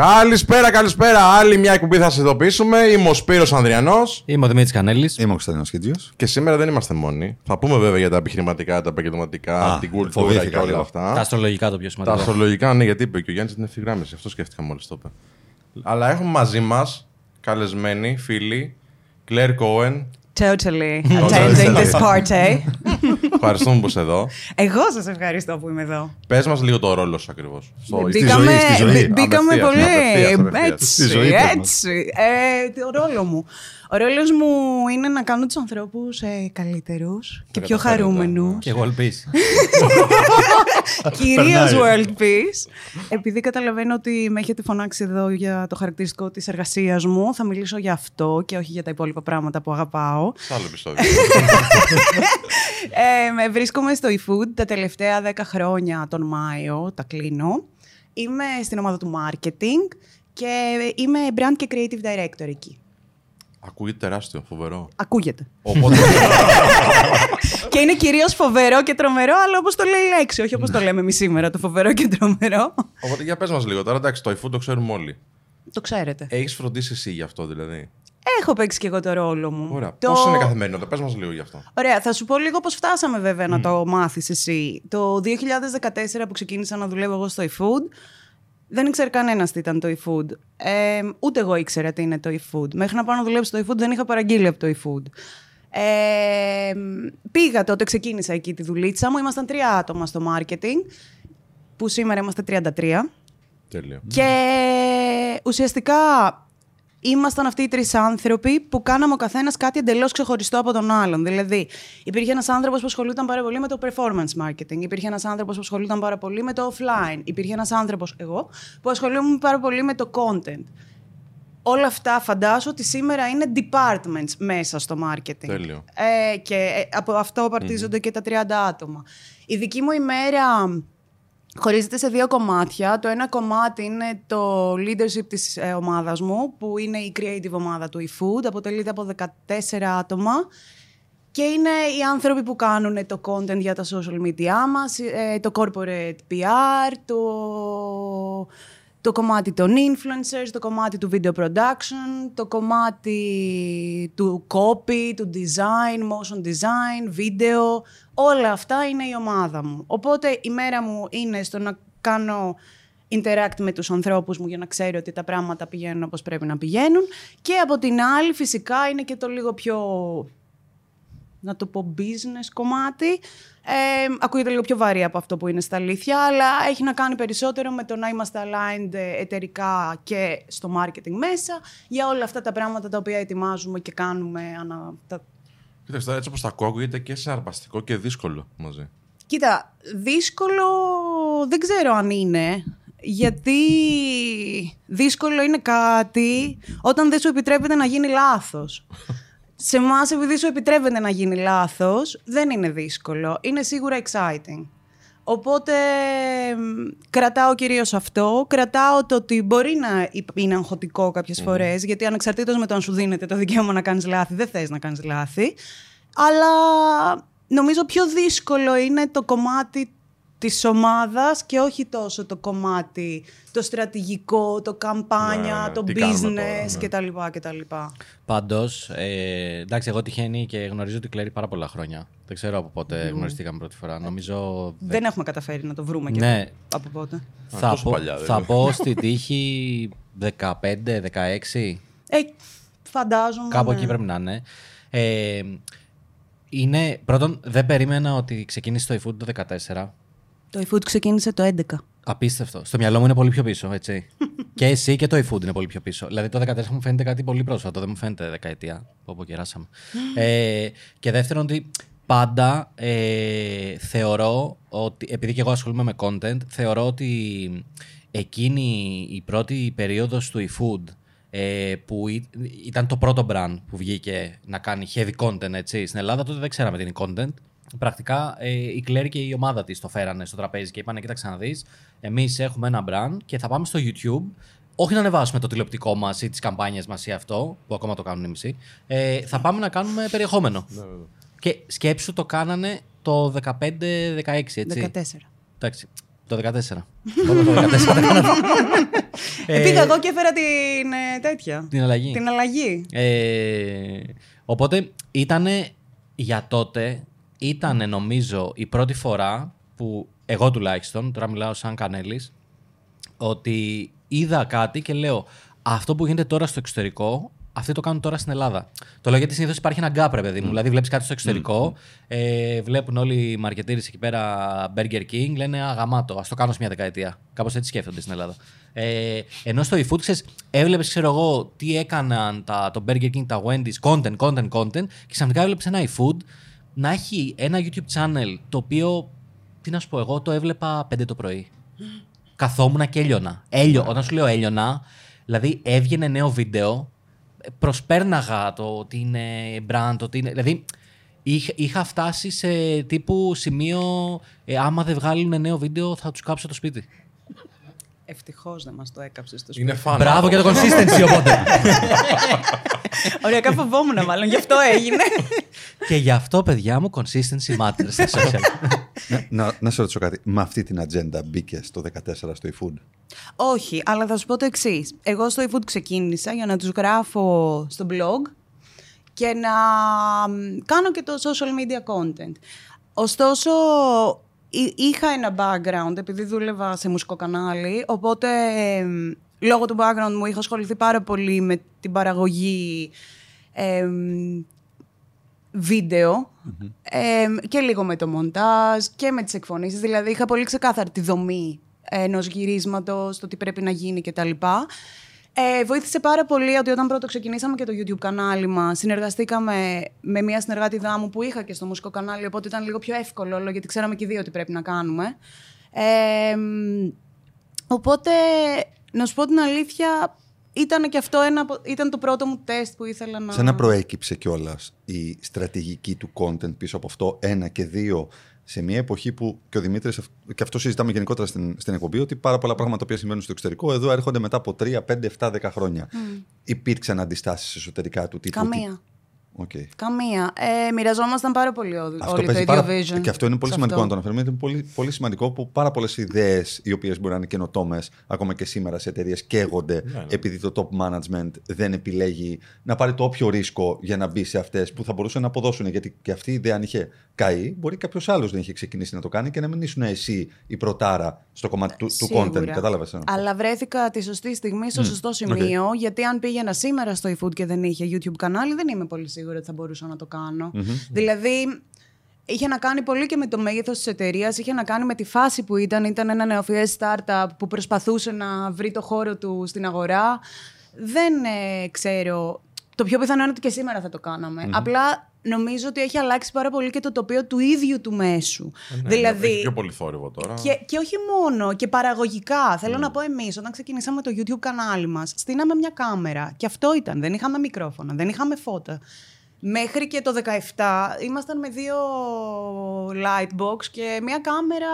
Καλησπέρα, καλησπέρα. Άλλη μια εκπομπή θα σας ειδοποιήσουμε. Είμαι ο Σπύρος Ανδριανός Είμαι ο Δημήτρης Κανέλης. Είμαι ο Κωνσταντίνο Κίτζιο. και σήμερα δεν είμαστε μόνοι. Θα πούμε βέβαια για τα επιχειρηματικά, τα επαγγελματικά, Α, την κουλτούρα φοβήθηκα και όλα λίγο. αυτά. Τα αστρολογικά το πιο Τα σημαντικό. αστρολογικά, ναι, γιατί είπε και ο Γιάννης την ευθυγράμμιση. Αυτό σκέφτηκα μόλις το είπε. Αλλά έχουμε μαζί μας καλεσμένοι φίλοι. Claire Cohen. Totally attending this party. Ευχαριστούμε που είσαι εδώ. Εγώ σας ευχαριστώ που είμαι εδώ. Πες μας λίγο το ρόλο σου ακριβώς. Μπήκαμε, ζωή, στη ζωή. μπή- μπήκαμε Απευθείας, πολύ. απευθείας, απευθείας. Έτσι, Στη ζωή πες μας. έτσι. Ε, το ρόλο μου. Ο ρόλο μου είναι να κάνω τους ανθρώπους ε, καλύτερους και πιο καταφέρετε. χαρούμενους. Και εγώ ελπίζω. Κυρίως Περνάει. world peace. Επειδή καταλαβαίνω ότι με έχετε φωνάξει εδώ για το χαρακτηριστικό της εργασίας μου, θα μιλήσω για αυτό και όχι για τα υπόλοιπα πράγματα που αγαπάω. Σε άλλο επεισόδιο. Ε, με βρίσκομαι στο eFood τα τελευταία 10 χρόνια τον Μάιο, τα κλείνω. Είμαι στην ομάδα του marketing και είμαι brand και creative director εκεί. Ακούγεται τεράστιο, φοβερό. Ακούγεται. Οπότε. και είναι κυρίως φοβερό και τρομερό, αλλά όπως το λέει η λέξη, όχι όπως το λέμε εμείς σήμερα, το φοβερό και τρομερό. Οπότε για πες μας λίγο τώρα. Εντάξει, το iFood το ξέρουμε όλοι. το ξέρετε. Έχεις φροντίσει εσύ γι' αυτό δηλαδή; Έχω παίξει και εγώ το ρόλο μου. Ωραία. Το... Πώ είναι καθημερινό, πες μας λίγο γι' αυτό. Ωραία, θα σου πω λίγο πώς φτάσαμε βέβαια να το μάθεις εσύ. Το 2014 που ξεκίνησα να δουλεύω εγώ στο eFood, δεν ήξερε κανένας τι ήταν το eFood. Ε, ούτε εγώ ήξερα τι είναι το eFood. Μέχρι να πάω να δουλέψω στο eFood δεν είχα παραγγείλει από το eFood. Ε, πήγα τότε, ξεκίνησα εκεί τη δουλίτσα μου. Ήμασταν τρία άτομα στο marketing, που σήμερα είμαστε 33. Τέλειο. Και ουσιαστικά ήμασταν αυτοί οι τρεις άνθρωποι που κάναμε ο καθένας κάτι εντελώς ξεχωριστό από τον άλλον. Δηλαδή, υπήρχε ένας άνθρωπος που ασχολούταν πάρα πολύ με το performance marketing. Υπήρχε ένας άνθρωπος που ασχολούταν πάρα πολύ με το offline. Υπήρχε ένας άνθρωπος, εγώ, που ασχολούμαι πάρα πολύ με το content. Όλα αυτά φαντάζω ότι σήμερα είναι departments μέσα στο marketing. Τέλειο. Ε, και ε, από αυτό παρτίζονται και τα 30 άτομα. Η δική μου ημέρα χωρίζεται σε δύο κομμάτια. Το ένα κομμάτι είναι το leadership της ε, ομάδας μου, που είναι η creative ομάδα του eFood. Αποτελείται από 14 άτομα. Και είναι οι άνθρωποι που κάνουν το content για τα social media μας, ε, το corporate PR, το, το κομμάτι των influencers, το κομμάτι του video production, το κομμάτι του copy, του design, motion design, video. Όλα αυτά είναι η ομάδα μου. Οπότε η μέρα μου είναι στο να κάνω interact με τους ανθρώπους μου για να ξέρω ότι τα πράγματα πηγαίνουν όπως πρέπει να πηγαίνουν. Και από την άλλη φυσικά είναι και το λίγο πιο να το πω business κομμάτι. Ε, ακούγεται λίγο πιο βαρύ από αυτό που είναι στα αλήθεια, αλλά έχει να κάνει περισσότερο με το να είμαστε aligned ε, εταιρικά και στο marketing μέσα για όλα αυτά τα πράγματα τα οποία ετοιμάζουμε και κάνουμε. Ανα... Τα... Κοίταξε τώρα, έτσι όπως τα ακούω, ακούγεται και συναρπαστικό και δύσκολο μαζί. Κοίτα, δύσκολο δεν ξέρω αν είναι. Γιατί δύσκολο είναι κάτι όταν δεν σου επιτρέπεται να γίνει λάθος. Σε εμάς, επειδή σου επιτρέπεται να γίνει λάθος, δεν είναι δύσκολο. Είναι σίγουρα exciting. Οπότε μ, κρατάω κυρίως αυτό. Κρατάω το ότι μπορεί να είναι αγχωτικό κάποιες φορές, γιατί ανεξαρτήτως με το αν σου δίνεται το δικαίωμα να κάνεις λάθη, δεν θες να κάνεις λάθη. Αλλά νομίζω πιο δύσκολο είναι το κομμάτι της ομάδας και όχι τόσο το κομμάτι το στρατηγικό, το καμπάνια, Ναι, ναι, το τι κάνουμε business τώρα, ναι. κτλ. κτλ. Πάντως, ε, εντάξει, εγώ τυχαίνει και γνωρίζω την Κλέρι πάρα πολλά χρόνια. Δεν ξέρω από πότε γνωριστήκαμε πρώτη φορά. Νομίζω. Δεν έχουμε καταφέρει να το βρούμε και Ναι. από πότε. θα, τόσο πω, παλιά, θα δεν πω στη τύχη 15-16. Ε, φαντάζομαι. Κάπου ναι. εκεί πρέπει να είναι. Ε, είναι, πρώτον, δεν περίμενα ότι ξεκίνησε το eFood το 14. Το eFood ξεκίνησε το 11. Απίστευτο. Στο μυαλό μου είναι πολύ πιο πίσω, έτσι. και εσύ και το eFood είναι πολύ πιο πίσω. Δηλαδή το 14 μου φαίνεται κάτι πολύ πρόσφατο, δεν μου φαίνεται δεκαετία. Όπου κεράσαμε. ε, και δεύτερον, ότι πάντα ε, θεωρώ ότι, επειδή και εγώ ασχολούμαι με content, θεωρώ ότι εκείνη η πρώτη περίοδος του eFood ε, που ή- ήταν το πρώτο brand που βγήκε να κάνει heavy content έτσι. Στην Ελλάδα τότε δεν ξέραμε τι είναι content. Πρακτικά ε, η Claire και η ομάδα της το φέρανε στο τραπέζι και είπανε κοίταξε να δεις, εμείς έχουμε ένα brand και θα πάμε στο YouTube όχι να ανεβάσουμε το τηλεοπτικό μας ή τις καμπάνιες μας ή αυτό, που ακόμα το κάνουν οι μισοί. Ε, θα πάμε να κάνουμε περιεχόμενο. και σκέψου το κάνανε το 15-16, έτσι. 14. Εντάξει. Το 14. Όλο το 14 τα έκανα. Ε, πήγα εγώ και έφερα την ε, τέτοια. Την αλλαγή. Την αλλαγή. Ε, οπότε ήταν για τότε, ήταν νομίζω η πρώτη φορά που εγώ τουλάχιστον, τώρα μιλάω σαν Κανέλης, ότι είδα κάτι και λέω αυτό που γίνεται τώρα στο εξωτερικό, αυτοί το κάνουν τώρα στην Ελλάδα. Το λέω γιατί συνήθως υπάρχει ένα γκάπ, ρε παιδί μου. Δηλαδή, βλέπεις κάτι στο εξωτερικό, ε, βλέπουν όλοι οι μαρκετήρε εκεί πέρα Burger King, λένε Αγαμάτο, ας το κάνω σε μια δεκαετία. Κάπως έτσι σκέφτονται στην Ελλάδα. Ε, ενώ στο eFood, ξέρεις, έβλεπες, ξέρω εγώ, τι έκαναν τα, το Burger King, τα Wendy's, content, content, content, και ξαφνικά έβλεπες ένα eFood να έχει ένα YouTube channel το οποίο, τι να σου πω, εγώ το έβλεπα 5 το πρωί. Καθόμουν και έλειωνα. Έλειο, όταν σου λέω έλειωνα, δηλαδή έβγαινε νέο βίντεο, προσπέρναγα το ότι είναι brand, το ότι είναι. Δηλαδή, είχα, είχα φτάσει σε τύπου σημείο, ε, άμα δεν βγάλουν νέο βίντεο, θα τους κάψω το σπίτι. Ευτυχώς δεν μας το έκαψες στο σπίτι. Είναι φαν. Μπράβο για το consistency οπότε. Οριακά φοβόμουν, μάλλον γι' αυτό έγινε. και γι' αυτό, παιδιά μου, consistency matters στα social. να, να, να σε ρωτήσω κάτι. Με αυτή την ατζέντα μπήκε το 14 στο eFood; Όχι, αλλά θα σου πω το εξής. Εγώ στο eFood ξεκίνησα για να τους γράφω στο blog και να μ, κάνω και το social media content. Ωστόσο, εί- είχα ένα background επειδή δούλευα σε μουσικό κανάλι, οπότε εμ, λόγω του background μου είχα ασχοληθεί πάρα πολύ με την παραγωγή εμ, βίντεο εμ, και λίγο με το μοντάζ και με τις εκφωνήσεις. Δηλαδή είχα πολύ ξεκάθαρη τη δομή ενός γυρίσματος, το τι πρέπει να γίνει κτλ. Ε, βοήθησε πάρα πολύ ότι όταν πρώτο ξεκινήσαμε και το YouTube κανάλι μας, συνεργαστήκαμε με μια συνεργάτη μου που είχα και στο μουσικό κανάλι, οπότε ήταν λίγο πιο εύκολο, όλο, γιατί ξέραμε και οι δύο τι πρέπει να κάνουμε. Ε, μ, οπότε, να σου πω την αλήθεια, ήταν και αυτό ένα, από- ήταν το πρώτο μου τεστ που ήθελα να... Σαν να προέκυψε κιόλας η στρατηγική του content πίσω από αυτό, ένα και δύο, σε μια εποχή που και ο Δημήτρης, και αυτό συζητάμε γενικότερα στην, στην εκπομπή, ότι πάρα πολλά πράγματα που συμβαίνουν στο εξωτερικό εδώ έρχονται μετά από 3, 5, 7, 10 χρόνια. Υπήρξαν αντιστάσεις εσωτερικά του τύπου. Καμία. Οκ. Καμία. Ε, μοιραζόμασταν πάρα πολύ όλοι Αυτό όλοι το παίζει ίδιο πάρα... vision. Και αυτό είναι πολύ σε σημαντικό αυτό. να το αναφέρουμε. Είναι πολύ, πολύ σημαντικό που πάρα πολλές ιδέες, οι οποίες μπορεί να είναι καινοτόμες, ακόμα και σήμερα σε εταιρείες, καίγονται επειδή το top management δεν επιλέγει να πάρει το όποιο ρίσκο για να μπει σε αυτές που θα μπορούσαν να αποδώσουν. Γιατί και αυτή η ιδέα, αν είχε καεί, μπορεί κάποιος άλλος δεν είχε ξεκινήσει να το κάνει και να μην ήσουν εσύ η πρωτάρα στο κομμάτι του, του Σίγουρα. content. Κατάλαβες. Αλλά βρέθηκα τη σωστή στιγμή στο σωστό σημείο. Γιατί αν πήγαινα σήμερα στο eFood και δεν είχε YouTube κανάλι, δεν είμαι πολύ σίγουρη ότι θα μπορούσα να το κάνω. Δηλαδή, είχε να κάνει πολύ και με το μέγεθος της εταιρείας, είχε να κάνει με τη φάση που ήταν. Ήταν ένα νεοφυές startup που προσπαθούσε να βρει το χώρο του στην αγορά. Δεν ε, ξέρω. Το πιο πιθανό είναι ότι και σήμερα θα το κάναμε. Απλά νομίζω ότι έχει αλλάξει πάρα πολύ και το τοπίο του ίδιου του μέσου. Ναι, δηλαδή, Έχει πιο πολύ θόρυβο τώρα. και, και όχι μόνο, και παραγωγικά. Θέλω να πω εμείς, όταν ξεκινήσαμε το YouTube κανάλι μας, στείναμε μια κάμερα. Και αυτό ήταν. Δεν είχαμε μικρόφωνα, δεν είχαμε φώτα. Μέχρι και το 17 ήμασταν με δύο lightbox και μια κάμερα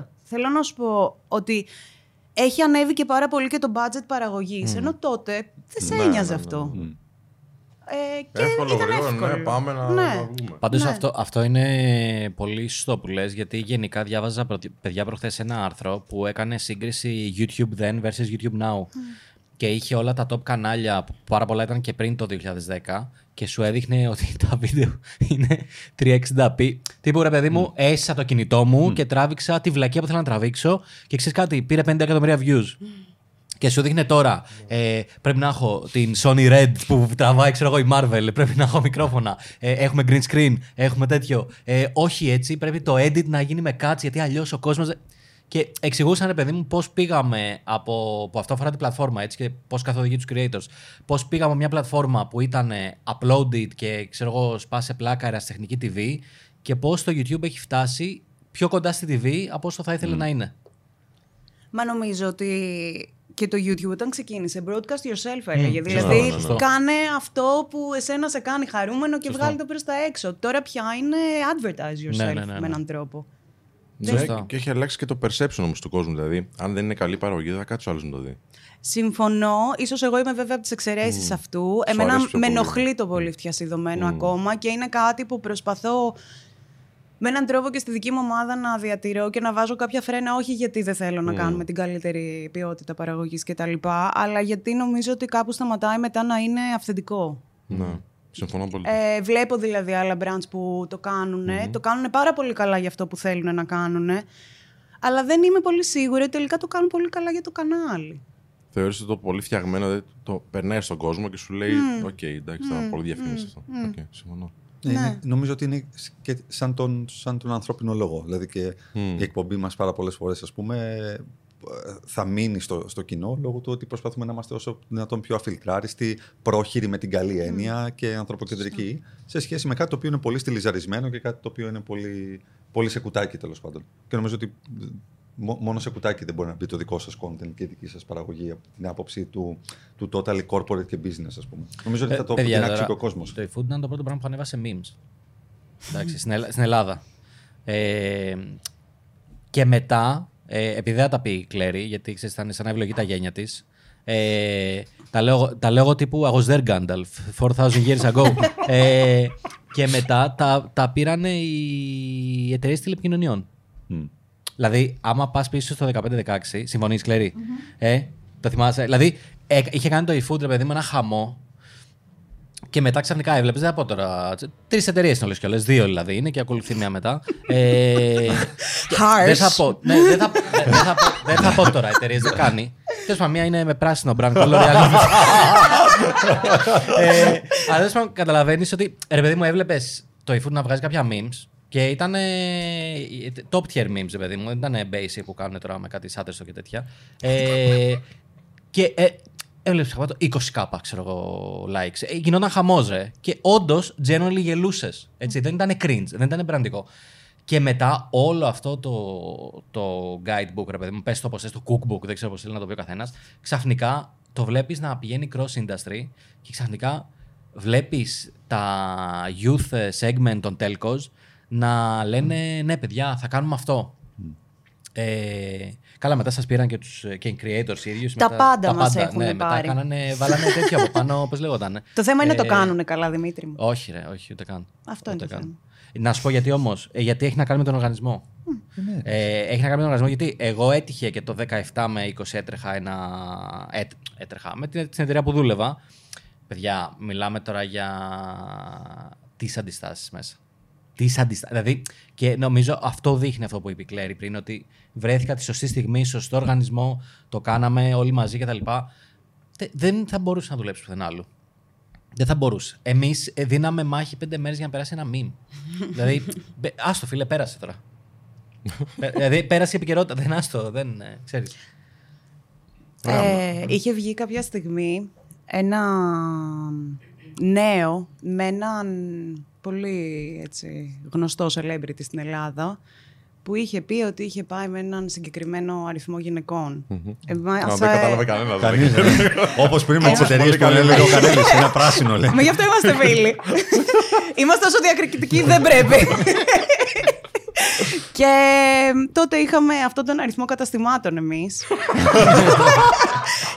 1080. Θέλω να σου πω ότι έχει ανέβει και πάρα πολύ και το budget παραγωγής, ενώ τότε δεν σε Ναι, ένοιαζε ναι, ναι. αυτό. Ε, και Εύκολο, ήταν γρήγορο, ναι, εύκολο. πάμε να, Ναι. να βγούμε. Πάντως Ναι. αυτό, αυτό είναι πολύ σωστό που λες, γιατί γενικά διάβαζα προ- παιδιά προχθές ένα άρθρο που έκανε σύγκριση YouTube then versus YouTube now. Και είχε όλα τα top κανάλια, που πάρα πολλά ήταν και πριν το 2010, και σου έδειχνε ότι τα βίντεο είναι 360p. Τύπου ρε παιδί μου, έσυσα το κινητό μου και τράβηξα τη βλακία που ήθελα να τραβήξω και ξέρεις κάτι, πήρε 50 εκατομμύρια views. Και σου δείχνει τώρα, ε, πρέπει να έχω την Sony Red που τραβάει, ξέρω εγώ, η Marvel. Πρέπει να έχω μικρόφωνα. Ε, έχουμε green screen, έχουμε τέτοιο. Ε, όχι έτσι, πρέπει το edit να γίνει με cuts, γιατί αλλιώς ο κόσμος. Και εξηγούσαν, ρε παιδί μου, πώς πήγαμε από. που αυτό αφορά την πλατφόρμα έτσι, και πώς καθοδηγεί τους creators. Πώς πήγαμε από μια πλατφόρμα που ήταν ε, uploaded και ξέρω εγώ, σπάσε πλάκα αεραστεχνική TV και πώς το YouTube έχει φτάσει πιο κοντά στη TV από όσο θα ήθελε να είναι. Μα νομίζω ότι και το YouTube όταν ξεκίνησε, broadcast yourself έλεγε. σωστό, δηλαδή, ναι, ναι, ναι. κάνε αυτό που εσένα σε κάνει χαρούμενο και βγάλει το προς τα έξω. Τώρα πια είναι advertise yourself Ναι, ναι, ναι, ναι. με έναν τρόπο. Ναι, Σωστά. και έχει αλλάξει και το perception όμως του κόσμου. Δηλαδή, αν δεν είναι καλή παραγωγή, δεν θα κάτσει άλλος να το δει. Συμφωνώ. Ίσως εγώ είμαι βέβαια από τις εξαιρέσεις αυτού. Σου Εμένα αρέσει πιο με πολύ. ενοχλεί το πολύ φτιασιδωμένο ακόμα και είναι κάτι που προσπαθώ με έναν τρόπο και στη δική μου ομάδα να διατηρώ και να βάζω κάποια φρένα, όχι γιατί δεν θέλω να κάνουμε την καλύτερη ποιότητα παραγωγής κτλ., αλλά γιατί νομίζω ότι κάπου σταματάει μετά να είναι αυθεντικό. Ναι. Συμφωνώ πολύ. Ε, βλέπω δηλαδή άλλα brands που το κάνουν. Το κάνουν πάρα πολύ καλά για αυτό που θέλουν να κάνουν. Αλλά δεν είμαι πολύ σίγουρη ότι τελικά το κάνουν πολύ καλά για το κανάλι. Θεωρείς ότι το πολύ φτιαγμένο δηλαδή, το περνάει στον κόσμο και σου λέει: Οκ, εντάξει, θα είναι πολύ διαφήμιση αυτό. Οκ, συμφωνώ. Ναι, Ναι. είναι- νομίζω ότι είναι και σαν τον, σαν τον ανθρώπινο λόγο. Δηλαδή και η εκπομπή μας πάρα πολλές φορές, ας πούμε, ε, θα μείνει στο, στο κοινό λόγω του ότι προσπαθούμε να είμαστε όσο δυνατόν πιο αφιλτράριστοι, πρόχειροι με την καλή έννοια και ανθρωποκεντρικοί σε σχέση με κάτι το οποίο είναι πολύ στυλιζαρισμένο και κάτι το οποίο είναι πολύ, πολύ σε κουτάκι τέλος πάντων. Και νομίζω ότι ε, μο- μόνο σε κουτάκι δεν μπορεί να μπει το δικό σας content και η δική σας παραγωγή από την άποψη του, του totally corporate και business, ας πούμε. Νομίζω ότι θα το Ε, Παιδιά, προτείνάξει τώρα, και ο κόσμος. Το eFood ήταν το πρώτο πράγμα που ανέβασε memes. Εντάξει, στην, Ελλά- στην Ελλάδα. Ε, και μετά, ε, επειδή δεν θα τα πει η Κλέρι, γιατί ξέρεις, ήταν σαν να ευλογεί τα γένια της. Ε, τα, λέω, τα λέω εγώ τύπου I was there Gandalf 4,000 years ago. ε, και μετά τα, τα πήραν οι εταιρείες τηλεπικοινωνιών. Μμ. Δηλαδή, άμα πας πίσω στο 15-16, συμφωνείς, Κλέρι; Ε, το θυμάσαι; Δηλαδή, ε, είχε κάνει το eFood, ρε παιδί μου, ένα χαμό. Και μετά ξαφνικά έβλεπες, δεν θα πω τώρα. Τρεις εταιρείες είναι όλες και όλες. Δύο δηλαδή είναι και ακολουθεί μία μετά. Ε, Harsh. δεν θα πω. Ναι, δεν, θα, δεν, δεν θα πω δεν θα πω τώρα εταιρείες, δεν κάνει. Τέλος πάντων, μία είναι με πράσινο brand color, η άλλη. ε, αλλά τέλος πάντων, καταλαβαίνεις ότι ρε παιδί μου, έβλεπες το eFood να βγάζει κάποια memes και ήταν top tier memes, ρε παιδί μου. Δεν ήταν basic που κάνουν τώρα με κάτι Shutterstock και τέτοια. Ε, και ε, έβλεπες το 20k, ξέρω εγώ, likes. Ε, γινόταν χαμός, ρε. Και όντως, generally γελούσες. Δεν ήταν cringe, δεν ήταν μπραντικό. Και μετά όλο αυτό το, το guidebook, ρε παιδί μου, πες το όπως θες, το cookbook, δεν ξέρω πώς θέλει να το πει ο καθένας, ξαφνικά το βλέπεις να πηγαίνει cross industry και ξαφνικά βλέπεις τα youth segment των telcos να λένε ναι παιδιά θα κάνουμε αυτό. Ε, καλά, μετά σας πήραν και τους και οι creators οι ίδιους. Τα μετά, πάντα μας έχουν ναι, μετά πάρει. κάνανε, βάλανε τέτοιο από πάνω, πώ λέγονταν. Το θέμα είναι Ε, το κάνουν καλά, Δημήτρη μου. Όχι, ρε, όχι, ούτε καν. Αυτό είναι Ούτε το καν. Να σου πω γιατί όμως. γιατί έχει να κάνει με τον οργανισμό. Ε, έχει να κάνει με τον οργανισμό γιατί εγώ έτυχε και το 17 με 20 έτρεχα ένα. έτ- έτρεχα με την, την εταιρεία που δούλευα. Παιδιά, μιλάμε τώρα για τις αντιστάσεις μέσα. Τι αντιστάσει. Δηλαδή, και νομίζω αυτό δείχνει αυτό που είπε η Κλέρη πριν, ότι βρέθηκα τη σωστή στιγμή, σωστό οργανισμό, το κάναμε όλοι μαζί κτλ. Τε- Δεν θα μπορούσε να δουλέψει πουθενά άλλου. Δεν θα μπορούσε. Εμείς δίναμε μάχη πέντε μέρες για να περάσει ένα meme. δηλαδή, μπε- άστο φίλε, πέρασε τώρα. Ε, δηλαδή, πέρασε η επικαιρότητα. Δεν άστο, δεν ε, ξέρεις. Ε, είχε βγει κάποια στιγμή ένα νέο με έναν πολύ έτσι, γνωστό celebrity στην Ελλάδα που είχε πει ότι είχε πάει με έναν συγκεκριμένο αριθμό γυναικών. Εμάς, Α, δεν ε, κατάλαβε κανένας. Κανείς δεν. δεν. Όπως πριν με τις Πολύ εταιρείες που καλή έλεγε ο λόγια. Κανέλη. Ένα πράσινο λέει. Μα γι' αυτό είμαστε φίλοι. είμαστε όσο διακριτικοί δεν πρέπει. Και τότε είχαμε αυτόν τον αριθμό καταστημάτων εμείς.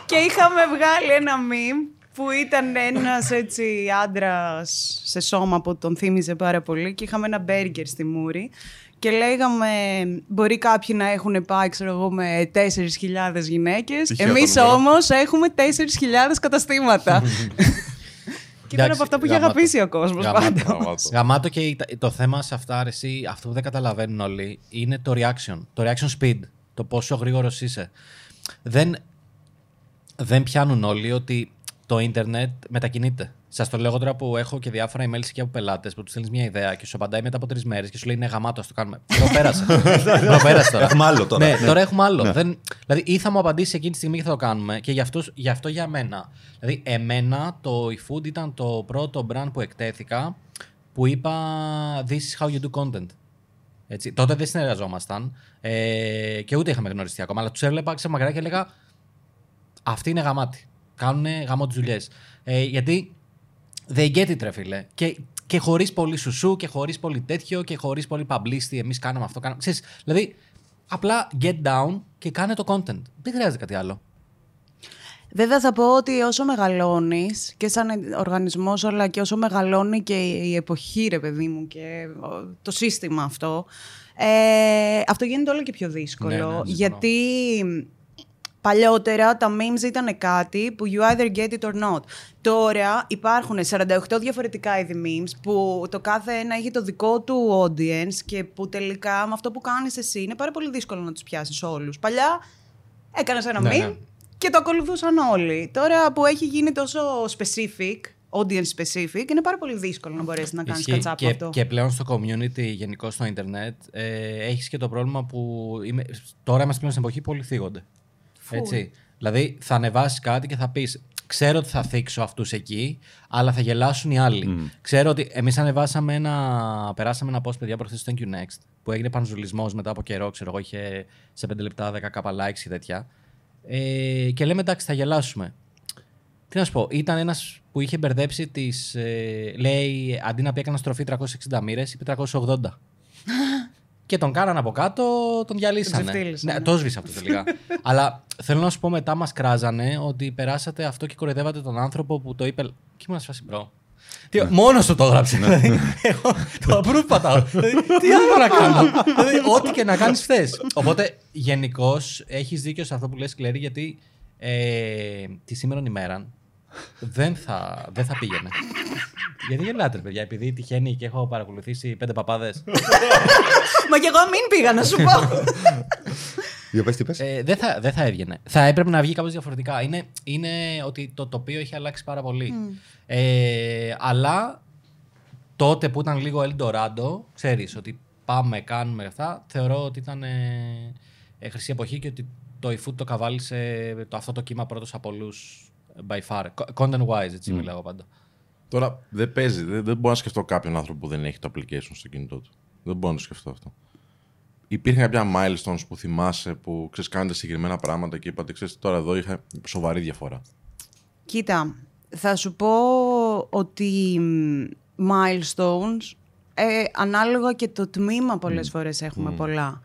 και είχαμε βγάλει ένα meme που ήταν ένας έτσι άντρας σε σώμα που τον θύμιζε πάρα πολύ και είχαμε ένα μπέργκερ στη μούρη και λέγαμε μπορεί κάποιοι να έχουν πάει ξέρω εγώ με 4.000 γυναίκες Τυχαίο εμείς το νούμερο. όμως έχουμε 4.000 καταστήματα. Και ήταν Εντάξει, από αυτά που είχε γαμάτο. αγαπήσει ο κόσμος Γαμάτο. πάντα. Γαμάτο. Γαμάτο και η- το θέμα σε αυτά, ρε, εσύ, αυτό που δεν καταλαβαίνουν όλοι, είναι το reaction. Το reaction speed. Το πόσο γρήγορος είσαι. Δεν, δεν πιάνουν όλοι ότι το ίντερνετ μετακινείται. Σας το λέω τώρα που έχω και διάφορα emails και από πελάτες που τους στέλνεις μια ιδέα και σου απαντάει μετά από τρεις μέρες και σου λέει Ναι, γαμάτο, ας το κάνουμε. Το πέρασε. το πέρασε τώρα. Έχουμε άλλο τώρα. Ναι, τώρα έχουμε άλλο. Δεν, δηλαδή, ή θα μου απαντήσει εκείνη τη στιγμή και θα το κάνουμε. Και γι' αυτό, γι' αυτό για μένα. Δηλαδή, εμένα το eFood ήταν το πρώτο brand που εκτέθηκα που είπα This is how you do content. Έτσι. Τότε δεν συνεργαζόμασταν ε, και ούτε είχαμε γνωριστεί ακόμα. Αλλά τους έβλεπα σε μακριά και έλεγα Αυτή είναι γαμάτη. Κάνουν γαμό τις δουλειές. Ε, γιατί they get it, ρε φίλε. Και, και χωρίς πολύ σουσού και χωρίς πολύ τέτοιο και χωρίς πολύ publicity. Εμείς κάναμε αυτό. Κάναμε... Ξέρεις, δηλαδή, απλά get down και κάνε το content. Δεν χρειάζεται κάτι άλλο. Βέβαια θα πω ότι όσο μεγαλώνεις και σαν οργανισμός αλλά και όσο μεγαλώνει και η εποχή ρε παιδί μου και το σύστημα αυτό ε, αυτό γίνεται όλο και πιο δύσκολο Ναι, ναι, συμφωνώ. γιατί παλιότερα τα memes ήταν κάτι που you either get it or not. Τώρα υπάρχουν 48 διαφορετικά είδη memes που το κάθε ένα έχει το δικό του audience και που τελικά με αυτό που κάνεις εσύ είναι πάρα πολύ δύσκολο να τους πιάσεις όλους. Παλιά έκανες ένα Ναι, meme ναι. και το ακολουθούσαν όλοι. Τώρα που έχει γίνει τόσο specific, audience specific, είναι πάρα πολύ δύσκολο να μπορέσεις να κάνεις Ισχύει. κατσάπ και, αυτό. και πλέον στο community, γενικώ στο ίντερνετ, ε, έχεις και το πρόβλημα που είμαι, τώρα είμαστε πλέον στην εποχή που όλοι θίγονται. Έτσι. Δηλαδή, θα ανεβάσεις κάτι και θα πεις: Ξέρω ότι θα θίξω αυτούς εκεί, αλλά θα γελάσουν οι άλλοι. Ξέρω ότι εμείς ανεβάσαμε ένα. Περάσαμε ένα post, παιδιά, προχθές στο Thank you Next, που έγινε πανζουρλισμός μετά από καιρό. Ξέρω εγώ, είχε σε 5 λεπτά 10 κάπα likes και τέτοια. Ε, και λέμε: Εντάξει, θα γελάσουμε. Τι να σου πω, ήταν ένας που είχε μπερδέψει τις. Ε, λέει, αντί να πει έκανα στροφή 360 μοίρες, είπε 380. και τον κάναν από κάτω, τον διαλύσανε. Τον ξεφτίλισαν, ναι, ναι. το σβήσα αυτό τελικά. Αλλά θέλω να σου πω, μετά μας κράζανε ότι περάσατε αυτό και κοροϊδεύατε τον άνθρωπο που το είπε. Και ήμουν σε φάση bro. Τι, Μόνος του το έγραψε. δηλαδή, εγώ το approve πατάω. δηλαδή, τι άλλο να κάνω; δηλαδή, ό,τι και να κάνεις θες. Οπότε, γενικώς έχεις δίκιο σε αυτό που λες, Κλέρι, γιατί ε, τη σήμερα ημέρα δεν θα, δεν θα πήγαινε. γιατί γελάτε, ρε παιδιά, επειδή τυχαίνει και έχω παρακολουθήσει πέντε παπάδες; Μα και εγώ μην πήγα να σου πω. Για πες τι πες. ε, δεν, θα, δεν θα έβγαινε. Θα έπρεπε να βγει κάπως διαφορετικά. Είναι, είναι ότι το τοπίο έχει αλλάξει πάρα πολύ. Ε, αλλά τότε που ήταν λίγο Eldorado, ξέρεις ότι πάμε, κάνουμε αυτά, θεωρώ ότι ήταν ε, ε, χρυσή εποχή και ότι το eFood το καβάλισε το, αυτό το κύμα πρώτος από όλους by far. Content wise, έτσι μιλάω πάντα. Τώρα δεν παίζει. Δεν, δεν μπορώ να σκεφτώ κάποιον άνθρωπο που δεν έχει το application στο κινητό του. Δεν μπορώ να το σκεφτώ αυτό. Υπήρχε κάποια milestones που θυμάσαι που ξέρεις, κάνετε συγκεκριμένα πράγματα και είπατε, ξέρεις, τώρα εδώ είχα σοβαρή διαφορά. Κοίτα, θα σου πω ότι μ, milestones, ε, ανάλογα και το τμήμα πολλές φορές έχουμε πολλά.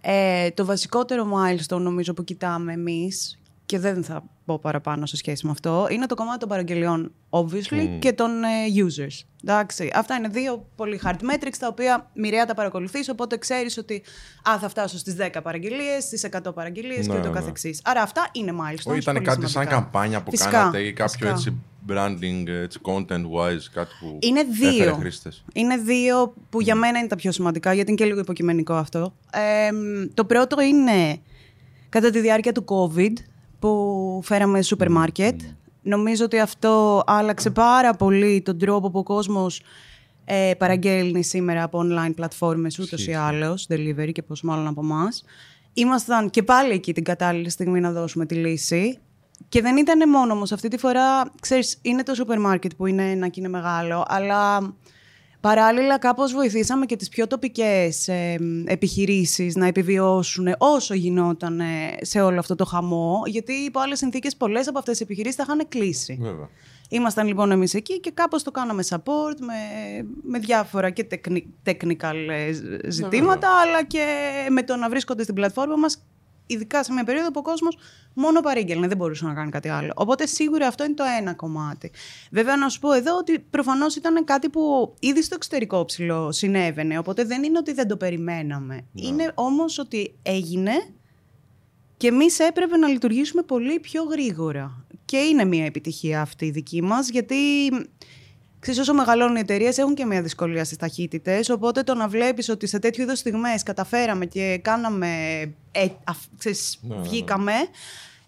Ε, το βασικότερο milestone νομίζω που κοιτάμε εμείς και δεν θα πω παραπάνω σε σχέση με αυτό, είναι το κομμάτι των παραγγελιών, obviously, και των ε, users. Εντάξει, αυτά είναι δύο πολύ hard metrics, τα οποία μοιραία τα παρακολουθείς, οπότε ξέρεις ότι α, θα φτάσω στις 10 παραγγελίες, στις 100 παραγγελίες Ναι, και ούτω ναι. καθεξής. Άρα αυτά είναι milestones. Όχι, ήταν πολύ κάτι σαν σημαντικά. καμπάνια που Φυσικά, κάνατε ή κάποιο φυσικά. έτσι branding, έτσι content wise, κάτι που Είναι έφερε δύο. χρήστες. Είναι δύο που για μένα είναι τα πιο σημαντικά, γιατί είναι και λίγο υποκειμενικό αυτό. Ε, μ, το πρώτο είναι κατά τη διάρκεια του COVID, που φέραμε σούπερ μάρκετ. Νομίζω ότι αυτό άλλαξε πάρα πολύ τον τρόπο που ο κόσμος ε, παραγγέλνει σήμερα από online πλατφόρμες ούτως ή άλλως, delivery και πόσο μάλλον από εμάς. Ήμασταν και πάλι εκεί την κατάλληλη στιγμή να δώσουμε τη λύση. Και δεν ήταν μόνο όμως αυτή τη φορά, ξέρεις, είναι το σούπερ μάρκετ που είναι ένα και είναι μεγάλο, αλλά παράλληλα κάπως βοηθήσαμε και τις πιο τοπικές ε, επιχειρήσεις να επιβιώσουν όσο γινόταν ε, σε όλο αυτό το χαμό, γιατί υπό άλλες συνθήκες πολλές από αυτές τις επιχειρήσεις θα είχαν κλείσει. Βέβαια. Ήμασταν λοιπόν εμείς εκεί και κάπως το κάναμε support με, με διάφορα και τεκνι- technical ε, ζ- ζητήματα, αλλά και με το να βρίσκονται στην πλατφόρμα μας, ειδικά σε μια περίοδο που ο κόσμος μόνο παρήγγελνε, δεν μπορούσε να κάνει κάτι άλλο. Οπότε σίγουρα αυτό είναι το ένα κομμάτι. Βέβαια να σου πω εδώ ότι προφανώς ήταν κάτι που ήδη στο εξωτερικό ψηλό συνέβαινε, οπότε δεν είναι ότι δεν το περιμέναμε. Είναι όμως ότι έγινε και εμείς έπρεπε να λειτουργήσουμε πολύ πιο γρήγορα. Και είναι μια επιτυχία αυτή η δική μας, γιατί ξέρεις, όσο μεγαλώνουν οι εταιρείες έχουν και μια δυσκολία στις ταχύτητες, οπότε το να βλέπεις ότι σε τέτοιου είδους στιγμές καταφέραμε και κάναμε, ε, αφ- ξέρεις, Ναι, ναι, ναι. βγήκαμε,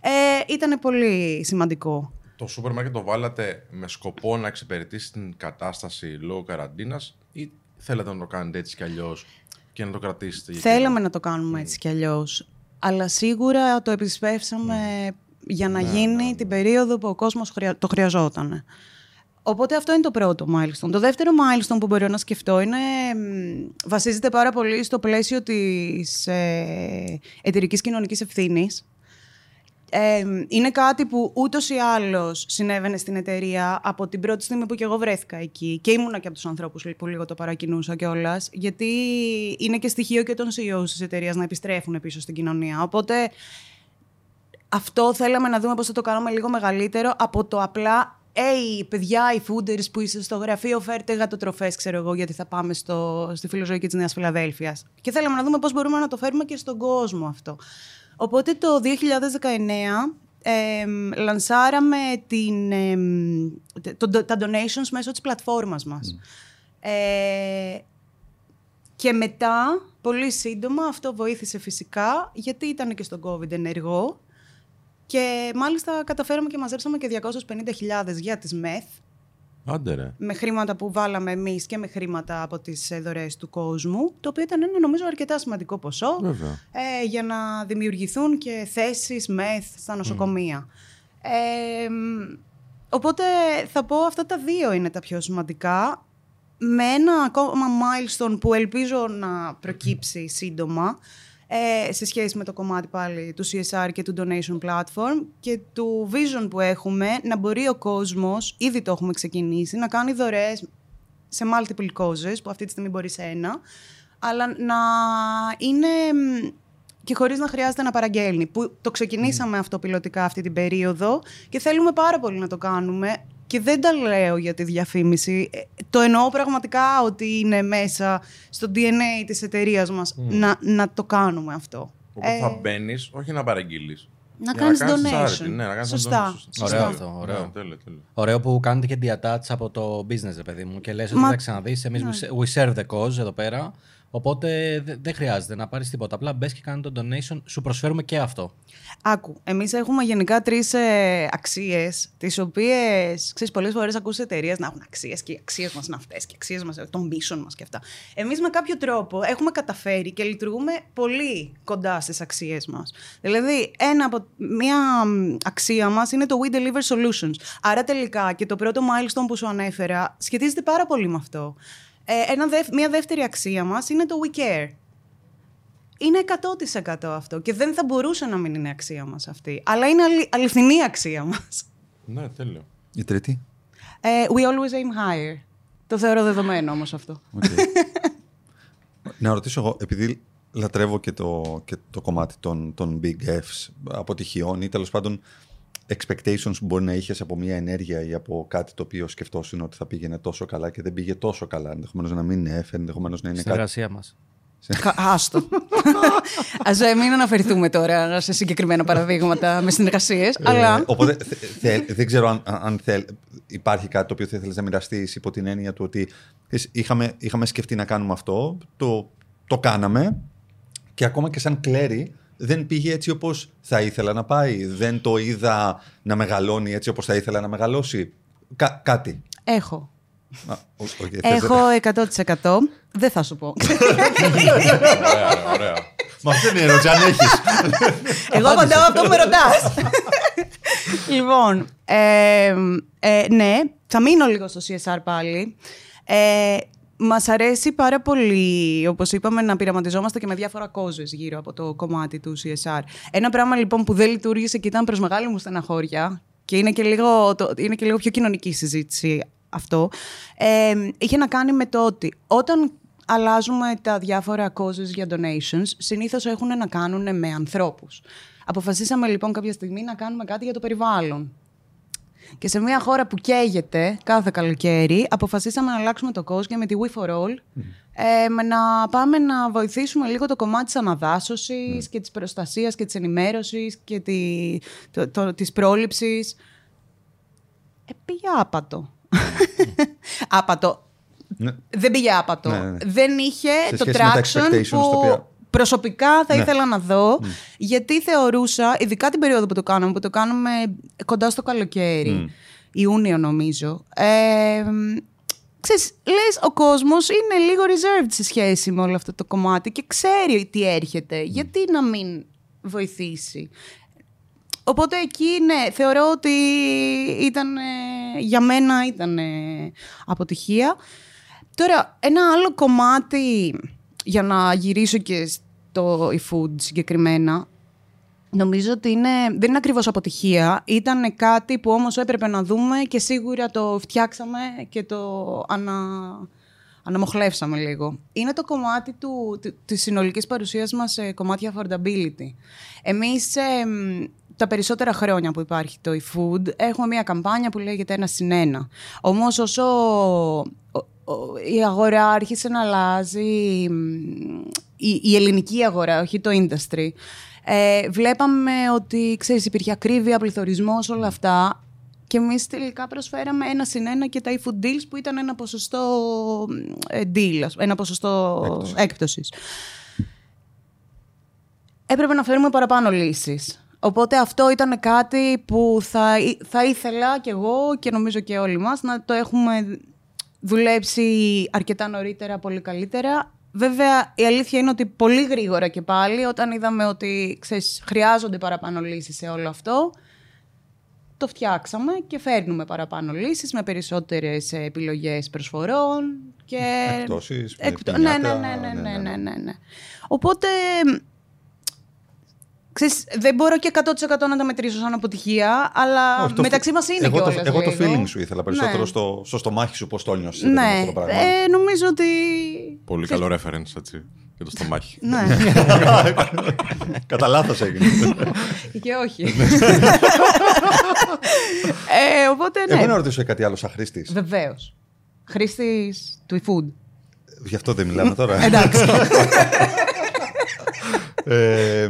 ε, ήταν πολύ σημαντικό. Το σούπερ μάρκετ το βάλατε με σκοπό να εξυπηρετήσει την κατάσταση λόγω καραντίνας ή θέλετε να το κάνετε έτσι κι αλλιώς και να το κρατήσετε. για Θέλαμε εκείνο; να το κάνουμε έτσι κι αλλιώς, αλλά σίγουρα το επισπεύσαμε για να γίνει την περίοδο που ο κόσμος χρεια- το χρειαζόταν. Οπότε αυτό είναι το πρώτο milestone. Το δεύτερο milestone που μπορώ να σκεφτώ είναι, μ, βασίζεται πάρα πολύ στο πλαίσιο της ε, εταιρικής κοινωνικής ευθύνης. Ε, είναι κάτι που ούτως ή άλλως συνέβαινε στην εταιρεία από την πρώτη στιγμή που και εγώ βρέθηκα εκεί και ήμουνα και από τους ανθρώπους που λίγο το παρακινούσα κιόλας, γιατί είναι και στοιχείο και των CEOs της εταιρείας να επιστρέφουν πίσω στην κοινωνία. Οπότε αυτό θέλαμε να δούμε πώς θα το κάνουμε λίγο μεγαλύτερο από το απλά Hey, παιδιά, οι fooders που είστε στο γραφείο, φέρτε γατοτροφές, ξέρω εγώ, γιατί θα πάμε στο, στη φιλοζωική της Νέας Φιλαδέλφιας. Και θέλαμε να δούμε πώς μπορούμε να το φέρουμε και στον κόσμο αυτό. Οπότε το 2019 ε, λανσάραμε την, ε, το, τα donations μέσω της πλατφόρμας μας. Ε, και μετά, πολύ σύντομα, αυτό βοήθησε φυσικά, γιατί ήταν και στον COVID ενεργό. Και μάλιστα καταφέραμε και μαζέψαμε και 250.000 για τις ΜΕΘ. Άντε ρε. Με χρήματα που βάλαμε εμείς και με χρήματα από τις δωρεές του κόσμου. Το οποίο ήταν ένα νομίζω αρκετά σημαντικό ποσό. Ε, για να δημιουργηθούν και θέσεις ΜΕΘ στα νοσοκομεία. Ε, οπότε θα πω αυτά τα δύο είναι τα πιο σημαντικά. Με ένα ακόμα milestone που ελπίζω να προκύψει σύντομα ε, σε σχέση με το κομμάτι πάλι του CSR και του Donation Platform και του vision που έχουμε να μπορεί ο κόσμος, ήδη το έχουμε ξεκινήσει, να κάνει δωρεές σε multiple causes, που αυτή τη στιγμή μπορεί σε ένα, αλλά να είναι και χωρίς να χρειάζεται να παραγγέλνει. Που το ξεκινήσαμε αυτό πιλωτικά αυτή την περίοδο και θέλουμε πάρα πολύ να το κάνουμε και δεν τα λέω για τη διαφήμιση. Ε, το εννοώ πραγματικά ότι είναι μέσα στο DNA της εταιρείας μας να, να το κάνουμε αυτό. Οπότε ε, θα μπαίνεις, όχι να παραγγείλεις. Να κάνεις donation. ναι, να κάνεις Σωστά. donation. Ωραίο αυτό. Ωραίο. Ναι, τέλειο, τέλειο. Ωραίο που κάνετε και diattach από το business, ρε παιδί μου. Και λες ότι Μα- θα ξαναδείς, εμείς we serve the cause εδώ πέρα. Οπότε δε- δεν χρειάζεται να πάρεις τίποτα. Απλά μπες και κάνει το donation, σου προσφέρουμε και αυτό. Άκου, εμείς έχουμε γενικά τρεις ε, αξίες, τις οποίες ξέρεις, πολλές φορές ακούς εταιρείες να έχουν αξίες και οι αξίες μας είναι αυτές και οι αξίες μας των πίσω μας και αυτά. Εμείς με κάποιο τρόπο έχουμε καταφέρει και λειτουργούμε πολύ κοντά στις αξίες μας. Δηλαδή, ένα από, μία μ, αξία μας είναι το We Deliver Solutions. Άρα τελικά και το πρώτο milestone που σου ανέφερα σχετίζεται πάρα πολύ με αυτό. Ε, ένα, δεύ- μία δεύτερη αξία μας είναι το We Care. Είναι 100% αυτό και δεν θα μπορούσε να μην είναι αξία μας αυτή. Αλλά είναι αλη- αληθινή αξία μας. Ναι, τέλειο. Η τρίτη. Ε, we always aim higher. Το θεωρώ δεδομένο όμως αυτό. Οκ. να ρωτήσω εγώ, επειδή λατρεύω και το, και το κομμάτι των, των big Fs, αποτυχιών ή τέλος πάντων expectations που μπορεί να είχες από μια ενέργεια ή από κάτι το οποίο σκεφτόσουν ότι θα πήγαινε τόσο καλά και δεν πήγε τόσο καλά. Ενδεχομένως να μην είναι F, ενδεχομένως να είναι Στην κάτι. εργασία μας. Κα- Άστο. Ας ε, μην αναφερθούμε τώρα σε συγκεκριμένα παραδείγματα με συνεργασίες, Ε, αλλά οπότε θε- θε- δεν ξέρω αν, αν θέλ- υπάρχει κάτι το οποίο θα ήθελες να μοιραστείς υπό την έννοια του ότι ξέρεις, είχαμε, είχαμε σκεφτεί να κάνουμε αυτό, το, το κάναμε και ακόμα και σαν κλέρι δεν πήγε έτσι όπως θα ήθελα να πάει. Δεν το είδα να μεγαλώνει έτσι όπως θα ήθελα να μεγαλώσει. Κα- κάτι. έχω. Α, ο- όχι, θες- Έχω 100%. Δεν θα σου πω. ωραία, ωραία. Μα αυτό είναι η ερώτηση, αν έχεις. Εγώ απαντάω αυτό που με ρωτάς. λοιπόν, ε, ε, ναι, θα μείνω λίγο στο CSR πάλι. Ε, μας αρέσει πάρα πολύ, όπως είπαμε, να πειραματιζόμαστε και με διάφορα causes γύρω από το κομμάτι του CSR. Ένα πράγμα λοιπόν που δεν λειτουργήσε και ήταν προς μεγάλη μου στεναχώρια και είναι και λίγο, το, είναι και λίγο πιο κοινωνική συζήτηση αυτό, ε, είχε να κάνει με το ότι όταν αλλάζουμε τα διάφορα causes για donations, συνήθως έχουν να κάνουν με ανθρώπους. Αποφασίσαμε λοιπόν κάποια στιγμή να κάνουμε κάτι για το περιβάλλον. Και σε μια χώρα που καίγεται κάθε καλοκαίρι, αποφασίσαμε να αλλάξουμε το κόσμο και με τη We for All, ε, με να πάμε να βοηθήσουμε λίγο το κομμάτι της αναδάσωσης και της προστασίας και της ενημέρωσης και τη, το, το, της πρόληψης. Ε, πήγε άπατο. άπατο. Ναι. Δεν πήγε άπατο. Ναι, ναι, ναι. Δεν είχε Σε το σχέση με τα traction expectations, που τα οποία- προσωπικά θα Ναι. ήθελα να δω. Γιατί θεωρούσα, ειδικά την περίοδο που το κάναμε, που το κάνουμε κοντά στο καλοκαίρι, Ιούνιο νομίζω, ε, ξέρεις, λες ο κόσμος είναι λίγο reserved σε σχέση με όλο αυτό το κομμάτι και ξέρει τι έρχεται. Γιατί να μην βοηθήσει; Οπότε εκεί, ναι, θεωρώ ότι ήταν, ε, για μένα ήταν ε, αποτυχία. Τώρα, ένα άλλο κομμάτι, για να γυρίσω και στο e-food συγκεκριμένα, νομίζω ότι είναι, δεν είναι ακριβώς αποτυχία. Ήταν κάτι που όμως έπρεπε να δούμε και σίγουρα το φτιάξαμε και το ανα, αναμοχλεύσαμε λίγο. Είναι το κομμάτι του, του, της συνολικής παρουσίας μας σε κομμάτια affordability. Εμείς εμ, τα περισσότερα χρόνια που υπάρχει το eFood έχουμε μια καμπάνια που λέγεται ένα συν ένα. Όμως όσο η αγορά άρχισε να αλλάζει, η, η ελληνική αγορά, όχι το industry, ε, βλέπαμε ότι ξέρεις, υπήρχε ακρίβεια, πληθωρισμός, όλα αυτά. Και εμείς τελικά προσφέραμε ένα συν ένα και τα e-food deals που ήταν ένα ποσοστό ε, deal, ένα ποσοστό έκπτωσης. Έπρεπε να φέρουμε παραπάνω λύσεις. Οπότε αυτό ήταν κάτι που θα, θα ήθελα κι εγώ και νομίζω και όλοι μας να το έχουμε δουλέψει αρκετά νωρίτερα, πολύ καλύτερα. Βέβαια, η αλήθεια είναι ότι πολύ γρήγορα και πάλι, όταν είδαμε ότι ξέρεις, χρειάζονται παραπάνω λύσεις σε όλο αυτό, το φτιάξαμε και φέρνουμε παραπάνω λύσεις με περισσότερες επιλογές προσφορών και... Εκτόσεις, Εκτο... ναι, ναι, ναι, ναι, ναι, ναι, ναι, ναι. Οπότε Ξέρεις, δεν μπορώ και 100% να τα μετρήσω σαν αποτυχία, αλλά Όχι, μεταξύ μας είναι εγώ κιόλας, το, Εγώ το feeling σου ήθελα περισσότερο ναι. στο, στο στομάχι σου, πώς το νιώσει. Ναι, αυτό το πράγμα. Ε, νομίζω ότι. Πολύ καλό reference, έτσι. Για το στομάχι. Ναι. Κατά λάθος έγινε. και όχι. ε, οπότε, ναι. Εγώ να ρωτήσω κάτι άλλο σαν χρήστης. Βεβαίως. Χρήστης του eFood. Γι' αυτό δεν μιλάμε τώρα. Εντάξει. ε,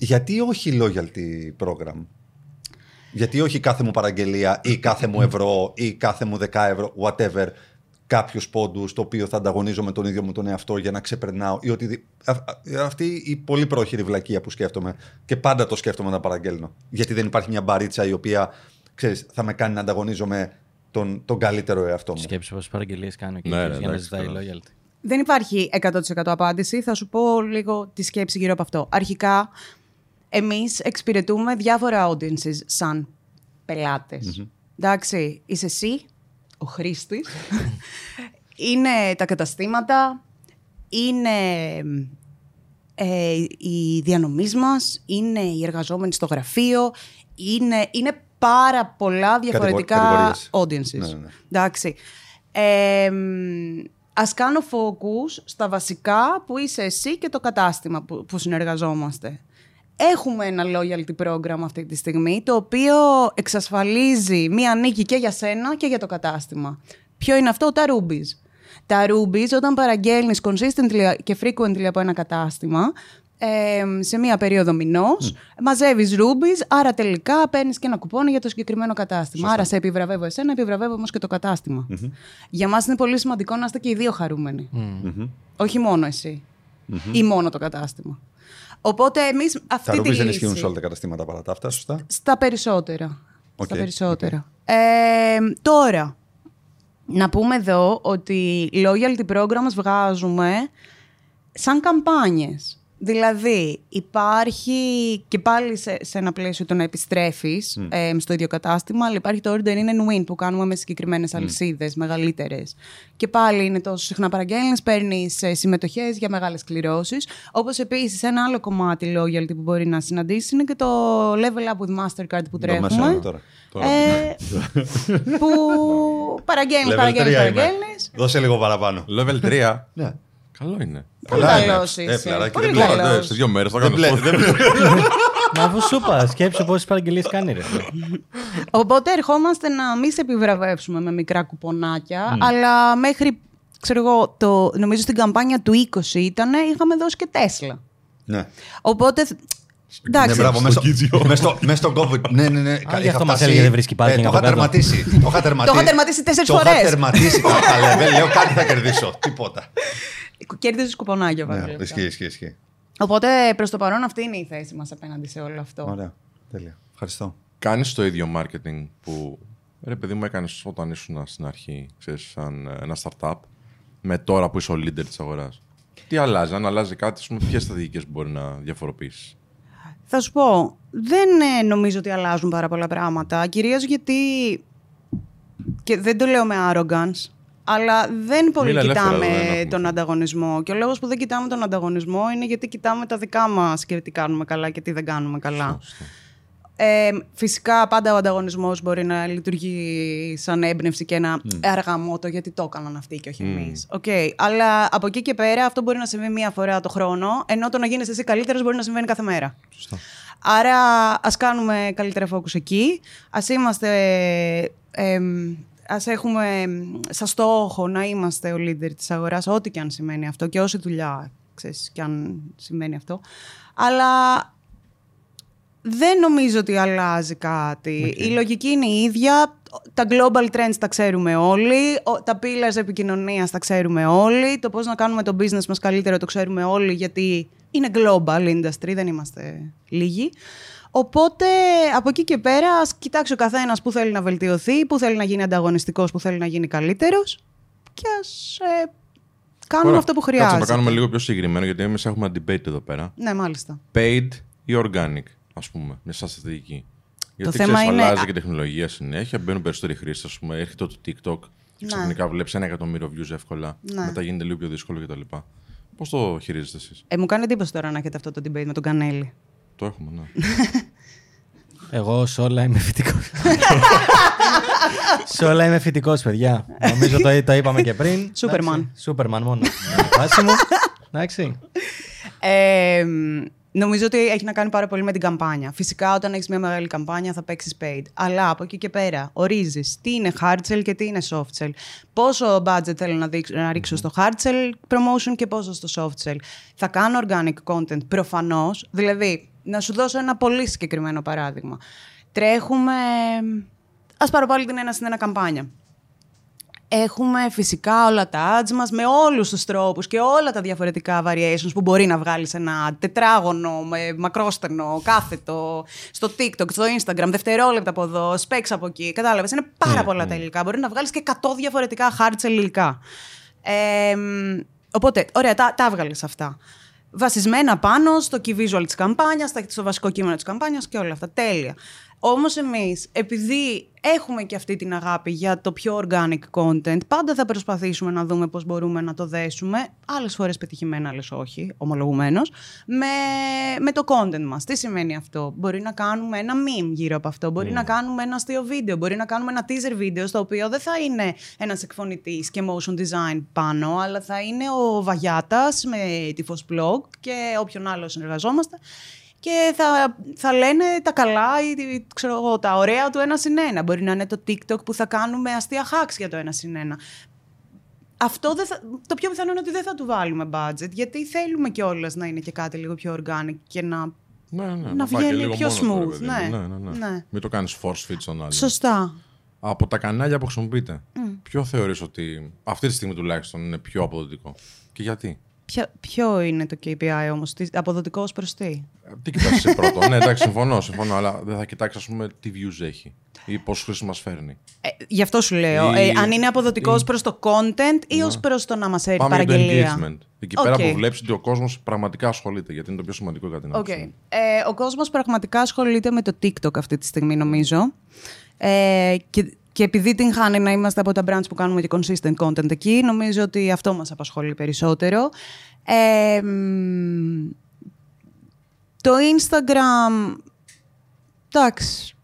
γιατί όχι loyalty program; Γιατί όχι κάθε μου παραγγελία ή κάθε μου ευρώ ή κάθε μου δεκά ευρώ, whatever, κάποιους πόντους το οποίο θα ανταγωνίζω με τον ίδιο μου τον εαυτό για να ξεπερνάω ή ότι. Αυτή η πολύ πρόχειρη βλακεία που σκέφτομαι και πάντα το σκέφτομαι να παραγγέλνω. Γιατί δεν υπάρχει μια μπαρίτσα η οποία ξέρεις, θα με κάνει να ανταγωνίζομαι τον, τον καλύτερο εαυτό μου. Σκέψου πόσες παραγγελίες κάνω και ναι, για να ζητάει loyalty. Δεν υπάρχει 100% απάντηση. Θα σου πω λίγο τη σκέψη γύρω από αυτό. Αρχικά, εμείς εξυπηρετούμε διάφορα audiences σαν πελατες Εντάξει, είσαι εσύ, ο χρήστης, είναι τα καταστήματα, είναι ε, οι διανομής μας, είναι οι εργαζόμενοι στο γραφείο, είναι, είναι πάρα πολλά διαφορετικά audiences. Ναι, ναι, ναι. Εντάξει. Ε, ας κάνω focus στα βασικά που είσαι εσύ και το κατάστημα που, που συνεργαζόμαστε. Έχουμε ένα loyalty program αυτή τη στιγμή, το οποίο εξασφαλίζει μία νίκη και για σένα και για το κατάστημα. Ποιο είναι αυτό, τα rubies. Τα rubies, όταν παραγγέλνεις consistently και frequently από ένα κατάστημα, ε, σε μία περίοδο μηνός, mm. μαζεύεις rubies, άρα τελικά παίρνεις και ένα κουπόνι για το συγκεκριμένο κατάστημα. Άρα σε επιβραβεύω εσένα, επιβραβεύω όμως και το καταστημα Για μας είναι πολύ σημαντικό να είστε και οι δύο χαρούμενοι. Όχι μόνο εσύ. Ή μόνο το κατάστημα. Οπότε εμείς αυτή τα τη λύση. δεν ισχύουν σε όλα τα καταστήματα παρά τα αυτά, σωστά; Στα περισσότερα. Στα περισσότερα. Ε, τώρα, να πούμε εδώ ότι loyalty programs βγάζουμε σαν καμπάνιες. Δηλαδή, υπάρχει και πάλι σε, σε ένα πλαίσιο το να επιστρέφεις mm. στο ίδιο κατάστημα, αλλά υπάρχει το order in and win που κάνουμε με συγκεκριμένες mm. αλυσίδες μεγαλύτερες. Και πάλι είναι τόσο συχνά παραγγέλνεις, παίρνεις ε, συμμετοχές για μεγάλες κληρώσεις. Όπως επίσης ένα άλλο κομμάτι loyalty που μπορεί να συναντήσεις είναι και το level up with Mastercard που τρέχουμε. Τώρα. Ε, που παραγγέλνεις, παραγγέλνεις, παραγγέλνεις. Δώσε λίγο παραπάνω. Level 3. Ναι. Καλό είναι. Πολύ καλό είσαι. Πολύ καλό. Σε δύο μέρες θα κάνω Μα αφού σου είπα, σκέψου πόσες παραγγελίες κάνει. Ρε. Οπότε ερχόμαστε να μην σε επιβραβεύσουμε με μικρά κουπονάκια, αλλά μέχρι, ξέρω εγώ, το, νομίζω στην καμπάνια του 20 ήταν, είχαμε δώσει και Τέσλα. Ναι. Οπότε Εντάξει. Ναι, μπράβο, μέσα στο COVID. Ναι, ναι, ναι. γι' αυτό μας έλεγε δεν βρίσκει πάρκινγκ. Το είχα τερματίσει. Το είχα τερματίσει τέσσερις φορές. Το είχα τερματίσει. Λέω κάτι θα κερδίσω. Τίποτα. Κέρδιζες κουπονάκια βέβαια. Ναι, ισχύει, ισχύει, ισχύει. Οπότε προς το παρόν αυτή είναι η θέση μας απέναντι σε όλο αυτό. Ωραία. Τέλεια. Ευχαριστώ. Κάνεις το ίδιο marketing που ρε παιδί μου έκανες όταν ήσουν στην αρχή, ξέρεις, σαν ένα startup, με τώρα που είσαι ο leader της αγοράς. Τι αλλάζει, αν αλλάζει κάτι, ποιες στρατηγικές μπορεί να διαφοροποιήσεις; Θα σου πω, δεν ε, νομίζω ότι αλλάζουν πάρα πολλά πράγματα. Κυρίως γιατί. και δεν το λέω με arrogance, αλλά δεν πολύ κοιτάμε τον ανταγωνισμό. Και ο λόγος που δεν κοιτάμε τον ανταγωνισμό είναι γιατί κοιτάμε τα δικά μας και τι κάνουμε καλά και τι δεν κάνουμε καλά. Ε, φυσικά πάντα ο ανταγωνισμός μπορεί να λειτουργεί σαν έμπνευση και ένα mm. αργαμότο γιατί το έκαναν αυτοί και όχι mm. εμείς. Okay. Αλλά από εκεί και πέρα αυτό μπορεί να συμβεί μία φορά το χρόνο, ενώ το να γίνει εσύ καλύτερος μπορεί να συμβαίνει κάθε μέρα. Σωστά. Άρα ας κάνουμε καλύτερα focus εκεί. Ας είμαστε... εμ, ας έχουμε σαν στόχο να είμαστε ο leader της αγοράς, ό,τι και αν σημαίνει αυτό και όση δουλειά, ξέρεις, και αν σημαίνει αυτό. Αλλά δεν νομίζω ότι αλλάζει κάτι. Η λογική είναι η ίδια. Τα global trends τα ξέρουμε όλοι. Ο- Τα pillars επικοινωνίας τα ξέρουμε όλοι. Το πώς να κάνουμε το business μας καλύτερο το ξέρουμε όλοι γιατί είναι global industry, δεν είμαστε λίγοι. Οπότε από εκεί και πέρα ας κοιτάξει ο καθένας που θέλει να βελτιωθεί, που θέλει να γίνει ανταγωνιστικός, που θέλει να γίνει καλύτερος και ας ε, κάνουμε Ωραία. αυτό που Κάτσε χρειάζεται. να το κάνουμε λίγο πιο συγκεκριμένο, γιατί εμείς έχουμε ένα debate εδώ πέρα. Ναι, μάλιστα. Paid ή organic, ας πούμε, μια σαν στρατηγική. Γιατί θέμα ξέρεις, είναι- αλλάζει και η τεχνολογία συνέχεια, μπαίνουν περισσότεροι χρήστες. Α πούμε, έρχεται το TikTok και Ναι. ξαφνικά βλέπεις ένα εκατομμύριο views εύκολα. Ναι. Μετά γίνεται λίγο πιο δύσκολο κτλ. Πώς το χειρίζεστε εσείς, Ε, μου κάνει εντύπωση τώρα να έχετε αυτό το debate με τον Κανέλη. Το έχουμε, ναι. Εγώ σε όλα είμαι φοιτικός. σε όλα είμαι φοιτικός, παιδιά. Νομίζω το, το είπαμε και πριν. Σούπερμαν. Εντάξει, Σούπερμαν μόνο. Βάση μου. Εντάξει. Ε, νομίζω ότι έχει να κάνει πάρα πολύ με την καμπάνια. Φυσικά, όταν έχεις μια μεγάλη καμπάνια θα παίξεις paid. Αλλά από εκεί και πέρα ορίζεις τι είναι hard sell και τι είναι soft sell. Πόσο budget θέλω να, δείξω, να ρίξω στο hard sell promotion και πόσο στο soft sell. Θα κάνω organic content προφανώς. Δηλαδή, να σου δώσω ένα πολύ συγκεκριμένο παράδειγμα. Τρέχουμε. Α πάρω πάλι την ένα στην ένα καμπάνια. Έχουμε φυσικά όλα τα ads μας με όλους τους τρόπους και όλα τα διαφορετικά variations που μπορεί να βγάλεις ένα τετράγωνο, με μακρόστενο, κάθετο, στο TikTok, στο Instagram, δευτερόλεπτα από εδώ, specs από εκεί. Κατάλαβες, είναι πάρα πολλά τα υλικά. Μπορεί να βγάλεις και 100 διαφορετικά hard sell υλικά. Ε, μ, οπότε, ωραία, τα, τα έβγαλες αυτά. Βασισμένα πάνω στο key visual της καμπάνιας, στα- στο βασικό κείμενο της καμπάνιας και όλα αυτά. Τέλεια. Όμως εμείς, επειδή έχουμε και αυτή την αγάπη για το πιο organic content, πάντα θα προσπαθήσουμε να δούμε πώς μπορούμε να το δέσουμε, άλλες φορές πετυχημένα, άλλες όχι, ομολογουμένως, με, με το content μας. Τι σημαίνει αυτό; Μπορεί να κάνουμε ένα meme γύρω από αυτό, μπορεί να κάνουμε ένα αστείο βίντεο, μπορεί να κάνουμε ένα teaser βίντεο, στο οποίο δεν θα είναι ένας εκφωνητής και motion design πάνω, αλλά θα είναι ο Βαγιάτας με τη Blog και όποιον άλλο συνεργαζόμαστε και θα, θα λένε τα καλά ή ή, ξέρω εγώ, τα ωραία του ένα συν ένα. Μπορεί να είναι το TikTok που θα κάνουμε αστεία hacks για το ένα συν ένα. Αυτό δεν θα, το πιο πιθανό είναι ότι δεν θα του βάλουμε budget, γιατί θέλουμε κιόλας να είναι και κάτι λίγο πιο organic και να. ναι, ναι, Να πάει και βγαίνει λίγο πιο μόνος του, ρε smooth, παιδί μου. ναι. ναι, ναι, ναι. Ναι. Μην το κάνεις force feed στον άλλο. Σωστά. Από τα κανάλια που χρησιμοποιείτε, ποιο θεωρείς ότι αυτή τη στιγμή τουλάχιστον είναι πιο αποδοτικό και γιατί; Ποιο, ποιο είναι το KPI όμως, αποδοτικό προς τι; Ε, Τι κοιτάς εσύ πρώτο; ναι, εντάξει, συμφωνώ, συμφωνώ, αλλά δεν θα κοιτάξεις, ας πούμε, τι views έχει ή πόσους χρήστες μας φέρνει. Ε, γι' αυτό σου λέω. Ή- Ε, αν είναι αποδοτικό ή- προς το content ή ως προς το να μας έρθει Πάμε για το παραγγελία. engagement. Εκεί πέρα Οκ. που βλέπεις ότι ο κόσμος πραγματικά ασχολείται, γιατί είναι το πιο σημαντικό κατά την Οκ. άποψή μου. Ε, ο κόσμος πραγματικά ασχολείται με το TikTok αυτή τη στιγμή νομίζω. Ε, και, και επειδή τυχαίνει να είμαστε από τα brands που κάνουμε και consistent content εκεί, νομίζω ότι αυτό μας απασχολεί περισσότερο. Ε, μ, το Instagram, εντάξει,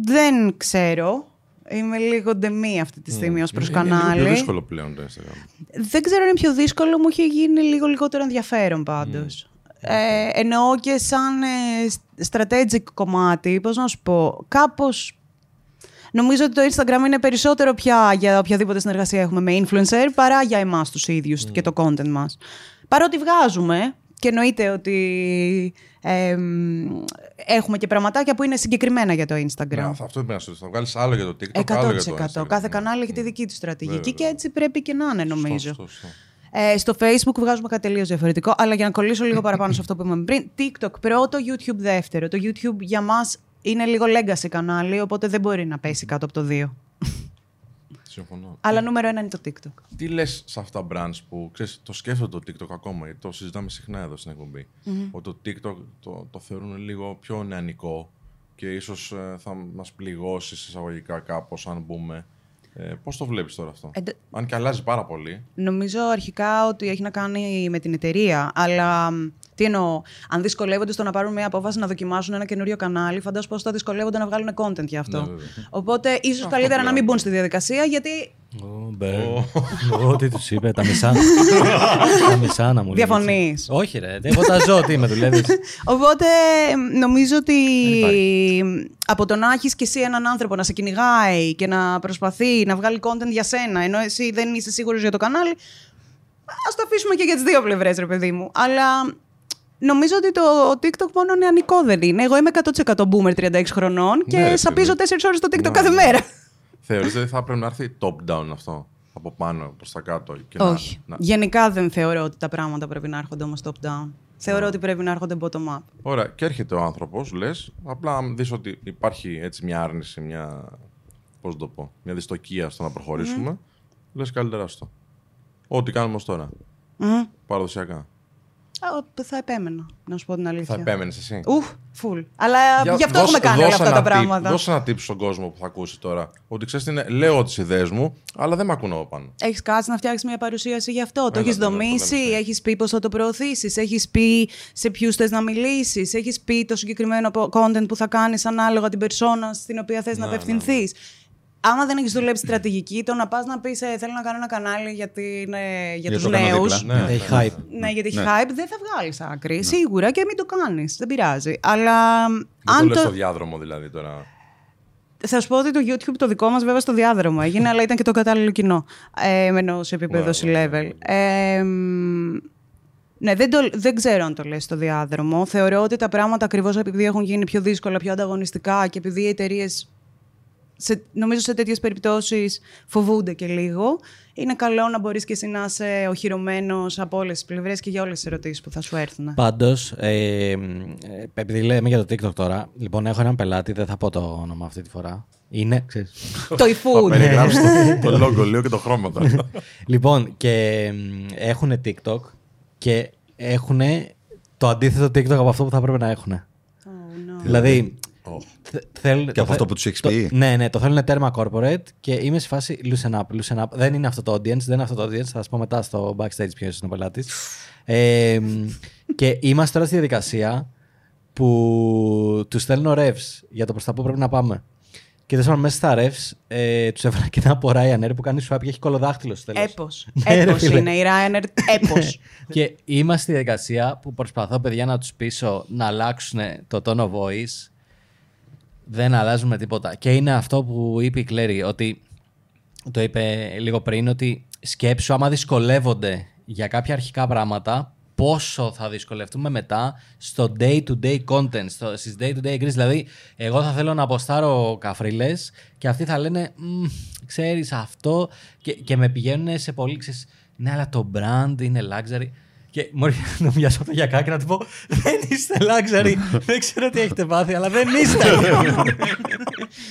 δεν ξέρω. Είμαι λίγο ντεμή αυτή τη στιγμή ως προς Είναι- Είναι λίγο κανάλι. πιο δύσκολο πλέον το Instagram. Δεν ξέρω αν είναι πιο δύσκολο, μου έχει γίνει λίγο λιγότερο ενδιαφέρον πάντως. Ε, εννοώ και σαν ε, strategic κομμάτι, πώς να σου πω, κάπως... Νομίζω ότι το Instagram είναι περισσότερο πια για οποιαδήποτε συνεργασία έχουμε με influencer παρά για εμάς τους ίδιους και το content μας. Παρότι βγάζουμε και εννοείται ότι ε, μ, έχουμε και πραγματάκια που είναι συγκεκριμένα για το Instagram. Ναι, αυτό πρέπει να σου Θα βγάλεις άλλο για το TikTok, άλλο για το 100%. Instagram. Κάθε Ναι. κανάλι έχει τη δική του στρατηγική Βέβαια, και έτσι πρέπει και να είναι, νομίζω. Σωστό, σωστό. Ε, στο Facebook βγάζουμε κάτι τελείως διαφορετικό, αλλά για να κολλήσω λίγο παραπάνω σε αυτό που είπαμε πριν. TikTok πρώτο, YouTube δεύτερο. Το YouTube για μας είναι λίγο legacy κανάλι, οπότε δεν μπορεί να πέσει κάτω από το 2. Συμφωνώ. Αλλά νούμερο ένα είναι το TikTok. Τι λες σε αυτά τα brands που ξέρεις, το σκέφτονται το TikTok ακόμα, γιατί το συζητάμε συχνά εδώ στην εκπομπη Ότι το TikTok το, το θεωρούν λίγο πιο νεανικό και ίσως θα μας πληγώσει εισαγωγικά κάπως, αν μπούμε. Ε, Πώς το βλέπεις τώρα αυτό, Εντε- Αν και αλλάζει πάρα πολύ. Νομίζω αρχικά ότι έχει να κάνει με την εταιρεία, αλλά μ, τι εννοώ, αν δυσκολεύονται στο να πάρουν μια απόφαση να δοκιμάσουν ένα καινούριο κανάλι, φαντάζομαι πώς θα δυσκολεύονται να βγάλουν content γι' αυτό. Ναι, βέβαια. Οπότε ίσως Αυτό καλύτερα να πλέον. μην μπουν στη διαδικασία, γιατί Ω, μπε. Ω, τι τους είπε, τα μισά. τα μισά να μου λέει. Διαφωνείς; Όχι, ρε. Εγώ τα ζω, τι με δουλεύεις. Οπότε νομίζω ότι Δεν από το να έχεις και εσύ έναν άνθρωπο να σε κυνηγάει και να προσπαθεί να βγάλει content για σένα, ενώ εσύ δεν είσαι σίγουρος για το κανάλι. Α το αφήσουμε και για τις δύο πλευρές, ρε παιδί μου. Αλλά νομίζω ότι το TikTok μόνο νεανικό δεν είναι. Εγώ είμαι 100% boomer 36 χρονών και Ναι, ρε σαπίζω φίλε. 4 ώρες στο TikTok Ναι, κάθε ναι. μέρα. Θεωρείς ότι θα πρέπει να έρθει top-down αυτό. Από πάνω προς τα κάτω. Και Όχι. Να, να... Γενικά δεν θεωρώ ότι τα πράγματα πρέπει να έρχονται όμως top-down. Θεωρώ ότι πρέπει να έρχονται bottom-up. Ωραία. Και έρχεται ο άνθρωπος, λες, απλά αν δεις ότι υπάρχει έτσι μια άρνηση, μια, πώς να το πω, μια δυστοκία στο να προχωρήσουμε, λες καλύτερα αυτό. Ό,τι κάνουμε ως τώρα. Μμμ. Παραδοσιακά. Α, Θα επέμενα, να σου πω την αλήθεια. Θα επέμενες εσύ. Ουφ, full. Αλλά Για- γι' αυτό δώσε- έχουμε κάνει όλα δώσε αυτά τα ένα tip- πράγματα. Δώσε ένα tip στον κόσμο που θα ακούσει τώρα. Ότι ξέρεις τι είναι, λέω τις ιδέες μου, αλλά δεν με ακούνε από πάνω. Έχεις κάτσει να φτιάξεις μια παρουσίαση γι' αυτό. το Έλα, έχεις έλα, το δομήσει, λέμε αυτό. έχεις πει πώς θα το προωθήσεις, έχεις πει σε ποιους θες να μιλήσεις, έχεις πει το συγκεκριμένο πο- content που θα κάνεις ανάλογα την περσόνα στην οποία θες να Ναι, απευθυνθείς. Άμα δεν έχεις δουλέψει στρατηγική, το να πας να πεις Θέλω να κάνω ένα κανάλι για, την, ε, για, Για τους το κάνω νέους. δίπλα. Ναι, Έχει ναι, hype. Ναι, γιατί έχει Ναι. hype, δεν θα βγάλεις άκρη. Σίγουρα και μην το κάνεις. Δεν πειράζει. Αλλά Δεν το αν λες το. στο διάδρομο δηλαδή τώρα. Θα σου πω ότι το YouTube το δικό μας βέβαια στο διάδρομο έγινε, αλλά ήταν και το κατάλληλο κοινό. Ε, εννοώ σε επίπεδο Wow, wow, C-level. Ε, μ, ναι, δεν, το, δεν ξέρω αν το λες στο διάδρομο. Θεωρώ ότι τα πράγματα ακριβώς επειδή έχουν γίνει πιο δύσκολα, πιο ανταγωνιστικά και επειδή οι εταιρείες, νομίζω σε τέτοιες περιπτώσεις φοβούνται και λίγο, είναι καλό να μπορείς και εσύ να είσαι οχυρωμένος από όλες τις πλευρές και για όλες τις ερωτήσεις που θα σου έρθουν. Πάντως, ε, ε, επειδή λέμε για το TikTok τώρα, λοιπόν, έχω έναν πελάτη, δεν θα πω το όνομα αυτή τη φορά. Είναι, ξέρεις. το Θα eFood. περιγράψει το, το logo λίγο και το χρώματα. λοιπόν, και έχουν TikTok και έχουν το αντίθετο TikTok από αυτό που θα πρέπει να έχουν. Oh, no. Δηλαδή, Ω. θε- θέλουν, Και από το αυτό θε- που τους έχεις το- πει. Ναι, ναι, το θέλουν τέρμα corporate και είμαι σε φάση loosen up, loosen up. Δεν είναι αυτό το audience, δεν είναι αυτό το audience. Θα σας πω μετά στο backstage ποιος είναι ο πελάτης. Ε, και είμαστε τώρα στη διαδικασία που τους στέλνω revs για το προς τα πού πρέπει να πάμε. Και τέλος πάντων, μέσα στα revs ε, τους έβαλα και ένα από Ryanair που κάνει swap και έχει κολοδάχτυλο στο τέλος. Έπος. Ναι, ρε Έπος φίλε. είναι η Ryanair. Έπος. Και είμαστε στη διαδικασία που προσπαθώ, παιδιά, να τους πείσω να αλλάξουν το tone of voice. Δεν αλλάζουμε τίποτα. Και είναι αυτό που είπε η Κλέρι, ότι το είπε λίγο πριν, ότι σκέψου άμα δυσκολεύονται για κάποια αρχικά πράγματα, πόσο θα δυσκολευτούμε μετά στο day-to-day content, στο, στις day-to-day agrees. Δηλαδή, εγώ θα θέλω να αποστάρω καφρίλες και αυτοί θα λένε, «Μμ, ξέρεις αυτό, και, και με πηγαίνουν σε πολύ, ξέρεις, ναι, αλλά το brand είναι luxury. Και μου έρχεται να μοιάσω από το γιακά και να του πω: Δεν είστε luxury. δεν ξέρω τι έχετε πάθει, αλλά δεν είστε.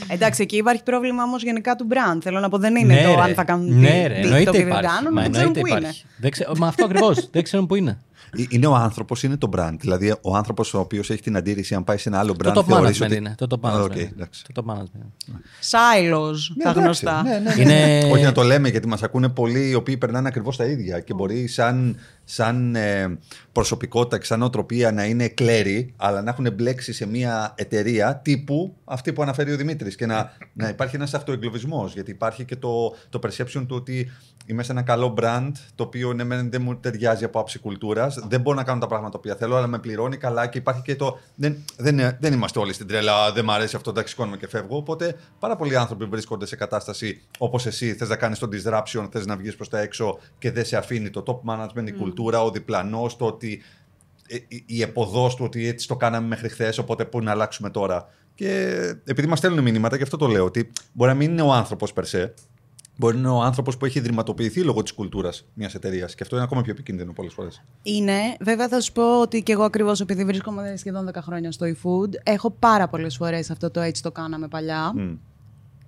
Εντάξει, εκεί υπάρχει πρόβλημα όμως γενικά του brand. Θέλω να πω, δεν είναι το ρε. αν θα κάνουν Ναι, τι- ρε, TikTok εννοείται ή δεν υπάρχει. κάνουν, Μα δεν ξέρουν εννοείται πού είναι. υπάρχει. Δεν ξέρω, μα αυτό ακριβώς. δεν ξέρουν πού είναι. Ε, Είναι ο άνθρωπος, είναι το brand. Δηλαδή, ο άνθρωπος ο οποίος έχει την αντίρρηση, αν πάει σε ένα άλλο brand, Το top θεωρείς management ότι... είναι. Το top Α, management. οκ, είναι. εντάξει. Το top management. Silos, Ναι, τα εντάξει, γνωστά. ναι, ναι, ναι. Είναι- Όχι να το λέμε γιατί μας ακούνε πολλοί οι οποίοι περνάνε ακριβώς τα ίδια και μπορεί σαν, σαν ε, προσωπικότητα και σαν οτροπία να είναι κλέρι, αλλά να έχουν μπλέξει σε μια εταιρεία τύπου αυτή που αναφέρει ο Δημήτρης και να, να υπάρχει ένας αυτοεγκλωβισμός. Γιατί υπάρχει και το, το perception του ότι είμαι σε ένα καλό brand το οποίο ναι, μεν δεν μου ταιριάζει από άψη κουλτούρας, δεν μπορώ να κάνω τα πράγματα που θέλω, αλλά με πληρώνει καλά και υπάρχει και το. Δεν, δεν, δεν είμαστε όλοι στην τρέλα, δεν μου αρέσει αυτό, εντάξει, σηκώνομαι και φεύγω. Οπότε πάρα πολλοί άνθρωποι βρίσκονται σε κατάσταση όπως εσύ, θες να κάνεις το disruption, θες να βγεις προς τα έξω και δεν σε αφήνει το top management, η κουλτούρα, ο διπλανός, το ότι. ε, η- Η εποδός του ότι έτσι το κάναμε μέχρι χθες, οπότε πού να αλλάξουμε τώρα. Και επειδή μας στέλνουν μηνύματα, και αυτό το λέω, ότι μπορεί να μην είναι ο άνθρωπος περσέ, μπορεί να είναι ο άνθρωπος που έχει ιδρυματοποιηθεί λόγω της κουλτούρας μιας εταιρείας. Και αυτό είναι ακόμα πιο επικίνδυνο πολλές φορές. Είναι. Βέβαια, θα σου πω ότι και εγώ ακριβώς επειδή βρίσκομαι σχεδόν 10 χρόνια στο eFood, έχω πάρα πολλές φορές αυτό το έτσι το κάναμε παλιά.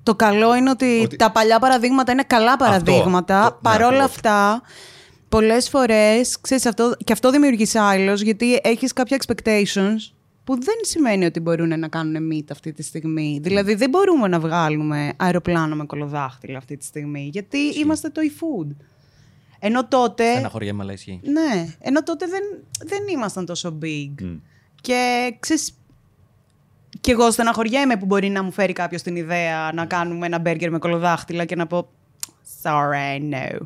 Το καλό είναι ότι, Ότι- τα παλιά παραδείγματα είναι καλά παραδείγματα. Αυτό. Ναι, Παρόλα ακριβώς. αυτά, πολλές φορές, ξέρεις αυτό, και αυτό δημιουργείς άλλος, γιατί έχεις κάποια expectations που δεν σημαίνει ότι μπορούν να κάνουν meet αυτή τη στιγμή. Δηλαδή, δεν μπορούμε να βγάλουμε αεροπλάνο με κολοδάχτυλα αυτή τη στιγμή, γιατί είμαστε το e-food. Ενώ τότε. Στεναχωριέμαι, αλλά ισχύει. Ναι, ενώ τότε δεν, δεν ήμασταν τόσο big. Και ξέρεις, και εγώ στεναχωριέμαι που μπορεί να μου φέρει κάποιος την ιδέα να κάνουμε ένα μπέργκερ με κολοδάχτυλα και να πω Sorry, no.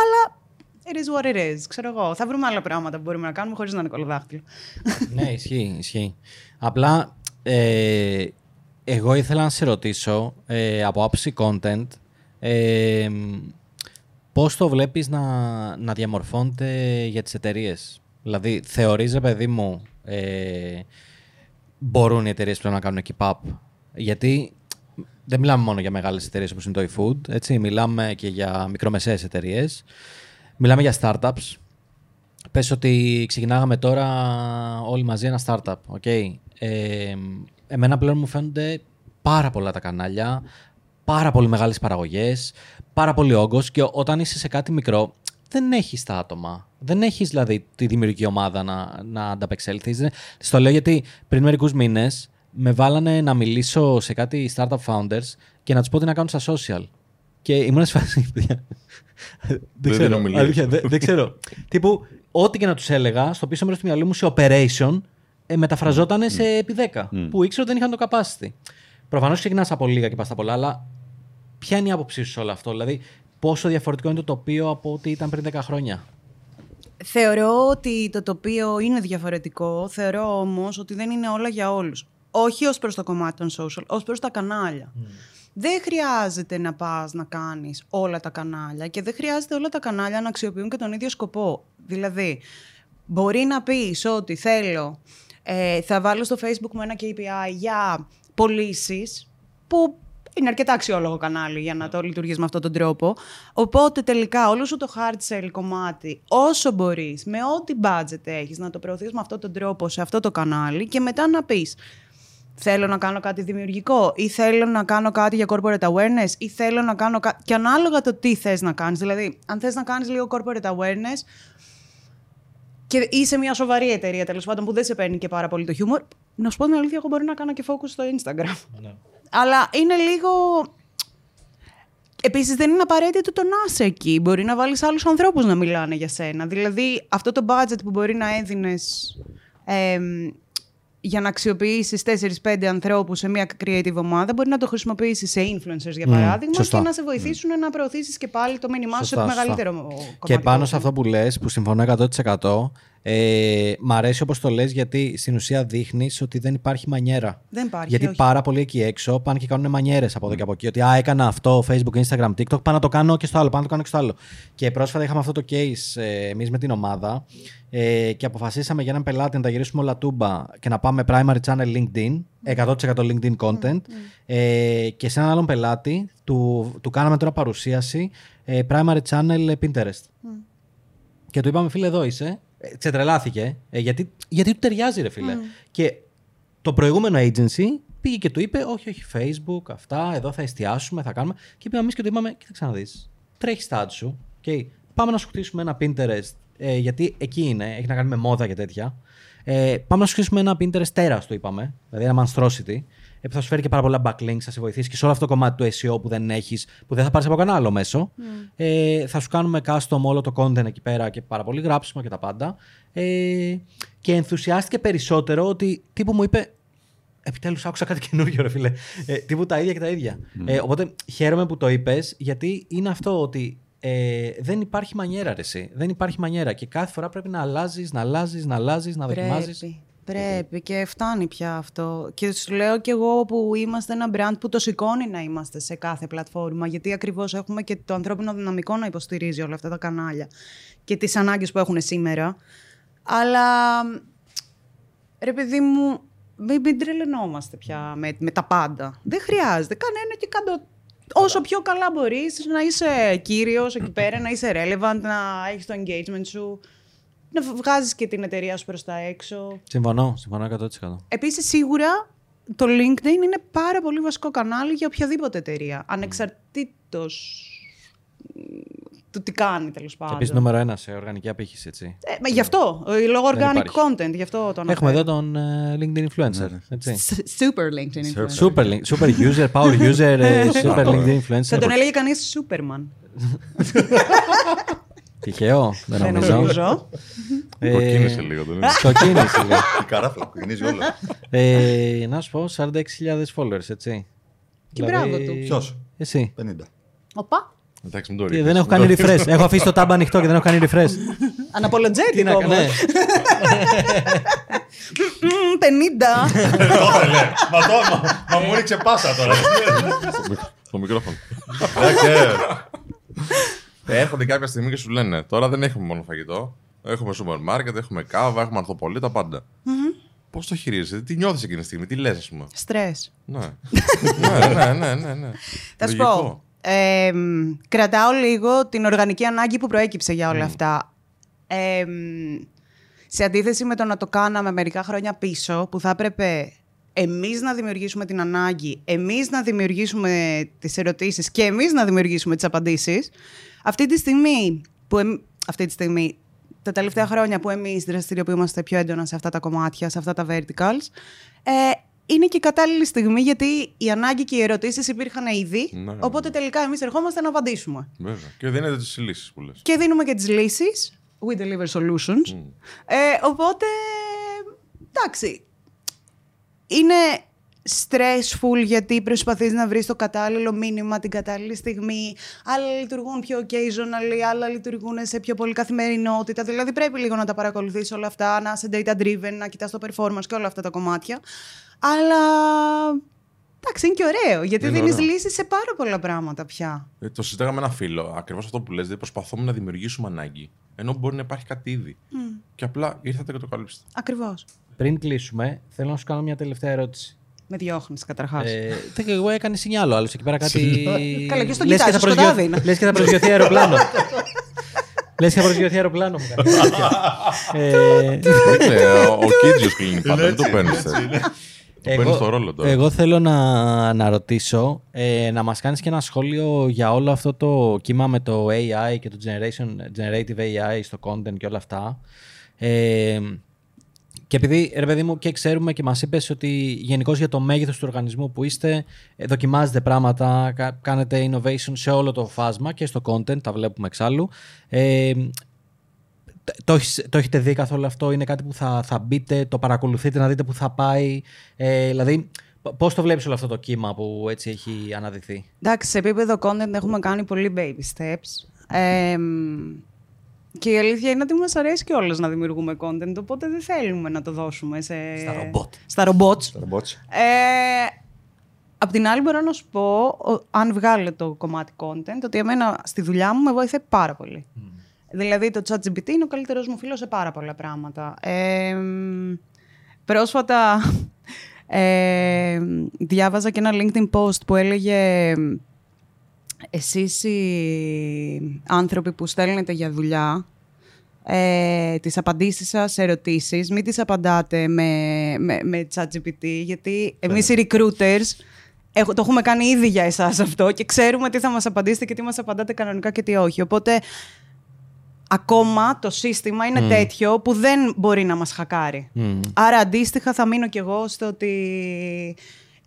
Αλλά it is what it is. Ξέρω εγώ. Θα βρούμε άλλα πράγματα που μπορούμε να κάνουμε χωρίς να είναι κολοδάχτυλο. ναι, ισχύει, ισχύει. Απλά ε, εγώ ήθελα να σε ρωτήσω ε, από άψη content ε, πώς το βλέπεις να, να διαμορφώνεται για τις εταιρείες; Δηλαδή, θεωρείς, ρε παιδί μου, ε, μπορούν οι εταιρείες πλέον να κάνουν keep up. Γιατί δεν μιλάμε μόνο για μεγάλες εταιρείες όπως είναι το eFood, έτσι, μιλάμε και για μικρομεσαίες εταιρείες. Μιλάμε για startups. Πες ότι ξεκινάγαμε τώρα όλοι μαζί ένα startup, okay. Ε, εμένα πλέον μου φαίνονται πάρα πολλά τα κανάλια, πάρα πολύ μεγάλες παραγωγές, πάρα πολύ όγκος και όταν είσαι σε κάτι μικρό δεν έχεις τα άτομα. Δεν έχεις δηλαδή τη δημιουργική ομάδα να, να ανταπεξέλθεις. Στο λέω γιατί πριν μερικούς μήνες με βάλανε να μιλήσω σε κάτι startup founders και να τους πω τι να κάνουν στα social. Και ήμουν σε φάση. Δεν ξέρω. Αλήθεια, δεν, δεν ξέρω. Τύπου, ό,τι και να τους έλεγα, στο πίσω μέρος του μυαλού μου σε operation ε, μεταφραζόταν σε επί 10. Που ήξερα ότι δεν είχαν το capacity. Προφανώς ξεκινάς από λίγα και πας στα πολλά, αλλά ποια είναι η άποψή σου σε όλο αυτό, Δηλαδή, πόσο διαφορετικό είναι το τοπίο από ό,τι ήταν πριν 10 χρόνια; Θεωρώ ότι το τοπίο είναι διαφορετικό. Θεωρώ όμως ότι δεν είναι όλα για όλους. Όχι ως προς το κομμάτι των social, ως προς τα κανάλια. Δεν χρειάζεται να πας να κάνεις όλα τα κανάλια και δεν χρειάζεται όλα τα κανάλια να αξιοποιούν και τον ίδιο σκοπό. Δηλαδή, μπορεί να πεις ότι θέλω, ε, θα βάλω στο facebook μου ένα KPI για πωλήσεις που είναι αρκετά αξιόλογο κανάλι για να το λειτουργείς με αυτόν τον τρόπο. Οπότε τελικά όλο σου το hard sell κομμάτι, όσο μπορείς, με ό,τι budget έχεις, να το προωθείς με αυτόν τον τρόπο σε αυτό το κανάλι και μετά να πεις θέλω να κάνω κάτι δημιουργικό ή θέλω να κάνω κάτι για corporate awareness ή θέλω να κάνω κάτι... Και ανάλογα το τι θες να κάνεις. Δηλαδή, αν θες να κάνεις λίγο corporate awareness και είσαι μια σοβαρή εταιρεία τέλος πάντων που δεν σε παίρνει και πάρα πολύ το χιούμορ, να σου πω την αλήθεια, εγώ μπορεί να κάνω και focus στο Instagram. Ναι. Αλλά είναι λίγο... Επίσης, δεν είναι απαραίτητο το να είσαι εκεί. Μπορεί να βάλεις άλλους ανθρώπους να μιλάνε για σένα. Δηλαδή, αυτό το budget που μπορεί να έδινες για να αξιοποιήσεις 4-5 ανθρώπους σε μια creative ομάδα, μπορεί να το χρησιμοποιήσεις σε influencers για παράδειγμα και να σε βοηθήσουν mm. να προωθήσεις και πάλι το μήνυμά σου σε μεγαλύτερο κομμάτι. Και πάνω σε αυτό που λες, που συμφωνώ 100%, ε, μ' αρέσει όπως το λες, γιατί στην ουσία δείχνεις ότι δεν υπάρχει μανιέρα. Δεν υπάρχει. Γιατί όχι. πάρα πολλοί εκεί έξω πάνε και κάνουν μανιέρες από εδώ και από εκεί. Ότι α, έκανα αυτό, Facebook, Instagram, TikTok, πάω να το κάνω και στο άλλο, πάω να το κάνω και στο άλλο. Και πρόσφατα είχαμε αυτό το case ε, εμείς με την ομάδα ε, και αποφασίσαμε για έναν πελάτη να τα γυρίσουμε όλα τούμπα και να πάμε primary channel LinkedIn, 100% LinkedIn content. Ε, και σε έναν άλλον πελάτη του, του κάναμε τώρα παρουσίαση ε, primary channel Pinterest. Και του είπαμε, φίλε, εδώ είσαι. Ε, ξετρελάθηκε. Ε, γιατί, γιατί του ταιριάζει, ρε φίλε. Και το προηγούμενο agency πήγε και του είπε: Όχι, όχι, Facebook, αυτά, εδώ θα εστιάσουμε, θα κάνουμε. Και πήγαμε εμείς και του είπαμε: Κοίταξε να δει. Τρέχει τα σου. Okay. Πάμε να σου χτίσουμε ένα Pinterest. Ε, γιατί εκεί είναι, έχει να κάνει με μόδα και τέτοια. Ε, πάμε να σου χτίσουμε ένα Pinterest τέρας, το είπαμε. Δηλαδή ένα monstrosity που θα σου φέρει και πάρα πολλά backlinks, θα σε βοηθήσει και σε όλο αυτό το κομμάτι του SEO που δεν έχεις, που δεν θα πάρεις από κανένα άλλο μέσο. Mm. Ε, θα σου κάνουμε custom όλο το content εκεί πέρα και πάρα πολύ γράψιμο και τα πάντα. Ε, και ενθουσιάστηκε περισσότερο ότι τύπου μου είπε. Επιτέλους άκουσα κάτι καινούριο, ρε φίλε. Ε, τύπου τα ίδια και τα ίδια. Mm. Ε, οπότε χαίρομαι που το είπες, γιατί είναι αυτό ότι ε, δεν υπάρχει μανιέρα, ρε, εσύ. Δεν υπάρχει μανιέρα. Και κάθε φορά πρέπει να αλλάζεις, να αλλάζεις, να αλλάζεις, να δοκιμάζεις. Πρέπει και φτάνει πια αυτό. Και σου λέω κι εγώ που είμαστε ένα brand που το σηκώνει να είμαστε σε κάθε πλατφόρμα, γιατί ακριβώς έχουμε και το ανθρώπινο δυναμικό να υποστηρίζει όλα αυτά τα κανάλια και τις ανάγκες που έχουν σήμερα. Αλλά, ρε παιδί μου, μην, μην τρελαινόμαστε πια με, με τα πάντα. Δεν χρειάζεται. Κάνε ένα και κάτω όσο πιο καλά μπορείς να είσαι κύριος εκεί πέρα, να είσαι relevant, να έχεις το engagement σου να βγάζεις και την εταιρεία σου προς τα έξω. Συμφωνώ, συμφωνώ 100%. Επίσης, σίγουρα το LinkedIn είναι πάρα πολύ βασικό κανάλι για οποιαδήποτε εταιρεία. Ανεξαρτήτως του τι κάνει τέλος πάντων. Επίσης, νούμερο ένας σε οργανική απήχηση, έτσι. Ε, μα γι' αυτό. Ε, λόγω organic content, γι' αυτό τον Έχουμε εδώ τον uh, LinkedIn influencer. Έτσι. Super LinkedIn influencer. Super, super user, power user, ε, super LinkedIn influencer. Θα τον έλεγε κανείς Superman. Τυχαίο, δεν νομίζω. Ε, κοκκίνησε λίγο. Κοκκίνησε λίγο. Η καράφλα κοκκινίζει όλο. Ε, να σου πω, 46.000 followers, έτσι. Και μπράβο του. Ποιος; Εσύ. 50. Οπα. Εντάξει, μην το Τι, ρίχνεις. δεν έχω κάνει refresh. έχω αφήσει το tab ανοιχτό και δεν έχω κάνει refresh. Αναπολογέτικο Τι να όμως. κάνω. ναι. Μμμ, 50. Μα το μα μου ρίξε πάσα τώρα. Στο μικρόφωνο. Ε, Έρχονται κάποια στιγμή και σου λένε: Τώρα δεν έχουμε μόνο φαγητό. Έχουμε σούπερ μάρκετ, έχουμε κάβα, έχουμε ανθοπολί, τα πάντα. Πώς το χειρίζεσαι, τι νιώθεις εκείνη τη στιγμή, τι λες, ας πούμε. Στρες. Ναι. ναι, ναι, ναι, ναι, ναι. Θα σου Λογικό. πω. ε, μ, κρατάω λίγο την οργανική ανάγκη που προέκυψε για όλα αυτά. Ε, μ, σε αντίθεση με το να το κάναμε μερικά χρόνια πίσω, που θα έπρεπε εμείς να δημιουργήσουμε την ανάγκη, εμείς να δημιουργήσουμε τις ερωτήσεις και εμείς να δημιουργήσουμε τις απαντήσεις, αυτή τη στιγμή, που εμ- αυτή τη στιγμή τα τελευταία χρόνια που εμείς δραστηριοποιούμαστε πιο έντονα σε αυτά τα κομμάτια, σε αυτά τα verticals, ε, είναι και η κατάλληλη στιγμή γιατί η ανάγκη και οι ερωτήσεις υπήρχαν ήδη, Ναι, ναι, οπότε τελικά εμείς ερχόμαστε να απαντήσουμε. Βέβαια. Και δίνετε τις λύσεις που λες. Και δίνουμε και τις λύσεις. We deliver solutions. Ε, οπότε, εντάξει, είναι stressful γιατί προσπαθείς να βρεις το κατάλληλο μήνυμα την κατάλληλη στιγμή. Άλλα λειτουργούν πιο occasionally, άλλα λειτουργούν σε πιο πολύ καθημερινότητα. Δηλαδή πρέπει λίγο να τα παρακολουθείς όλα αυτά, να είσαι data driven, να κοιτάς το performance και όλα αυτά τα κομμάτια. Αλλά, εντάξει, είναι και ωραίο γιατί Είναι δίνεις ωραίο. λύσεις σε πάρα πολλά πράγματα πια. Ε, το συζητάγαμε με ένα φίλο. Ακριβώς αυτό που λες, Δηλαδή προσπαθούμε να δημιουργήσουμε ανάγκη. Ενώ μπορεί να υπάρχει κάτι ήδη. Και απλά ήρθατε και το καλύψετε. Ακριβώς. Πριν κλείσουμε, θέλω να σου κάνω μια τελευταία ερώτηση. Με διώχνεις καταρχάς. Ε, δεν- εγώ έκανες σινιάλο άλλο εκεί πέρα κάτι. Καλά, και στον Λες κοιτάζω, θα σκοτάδι προσγειω- είναι. Λες και θα προσγειωθεί αεροπλάνο. Λες και θα προσγειωθεί αεροπλάνο μου κάνει. Ε, Δεν λέω, ο Κίτζιος κλείνει πάντα. Δεν το παίρνεις. Το παίρνεις το ρόλο τώρα. εγώ θέλω να, να ρωτήσω, ε, να μας κάνεις και ένα σχόλιο για όλο αυτό το κύμα με το AI και το generation, generative AI στο content και όλα αυτά. Ε, και επειδή, ρε παιδί μου, και ξέρουμε και μας είπες ότι γενικώς για το μέγεθος του οργανισμού που είστε, ε, δοκιμάζετε πράγματα, κα- κάνετε innovation σε όλο το φάσμα και στο content, τα βλέπουμε εξάλλου. Ε, το, έχεις- το έχετε δει καθόλου αυτό, είναι κάτι που θα, θα μπείτε, το παρακολουθείτε να δείτε που θα πάει. Ε, δηλαδή, π- πώς το βλέπεις όλο αυτό το κύμα που έτσι έχει αναδειχθεί. Εντάξει, σε επίπεδο content έχουμε κάνει πολύ baby steps. Ε, μ, και η αλήθεια είναι ότι μας αρέσει και όλες να δημιουργούμε content, οπότε δεν θέλουμε να το δώσουμε σε... Στα ρομπότ. Στα ρομπότς. Robots. Ε, απ' την άλλη μπορώ να σου πω, ο- αν βγάλε το κομμάτι content, ότι εμένα στη δουλειά μου με βοήθησε πάρα πολύ. Δηλαδή το ChatGPT είναι ο καλύτερος μου φίλος σε πάρα πολλά πράγματα. Ε, μ, πρόσφατα ε, διάβαζα και ένα LinkedIn post που έλεγε εσείς οι άνθρωποι που στέλνετε για δουλειά ε, τις απαντήσεις σας σε ερωτήσεις, μην τις απαντάτε με, με, με ChatGPT, γιατί εμείς οι recruiters έχω, το έχουμε κάνει ήδη για εσάς αυτό και ξέρουμε τι θα μας απαντήσετε και τι μας απαντάτε κανονικά και τι όχι. Οπότε ακόμα το σύστημα είναι τέτοιο που δεν μπορεί να μας χακάρει. Άρα αντίστοιχα θα μείνω κι εγώ στο ότι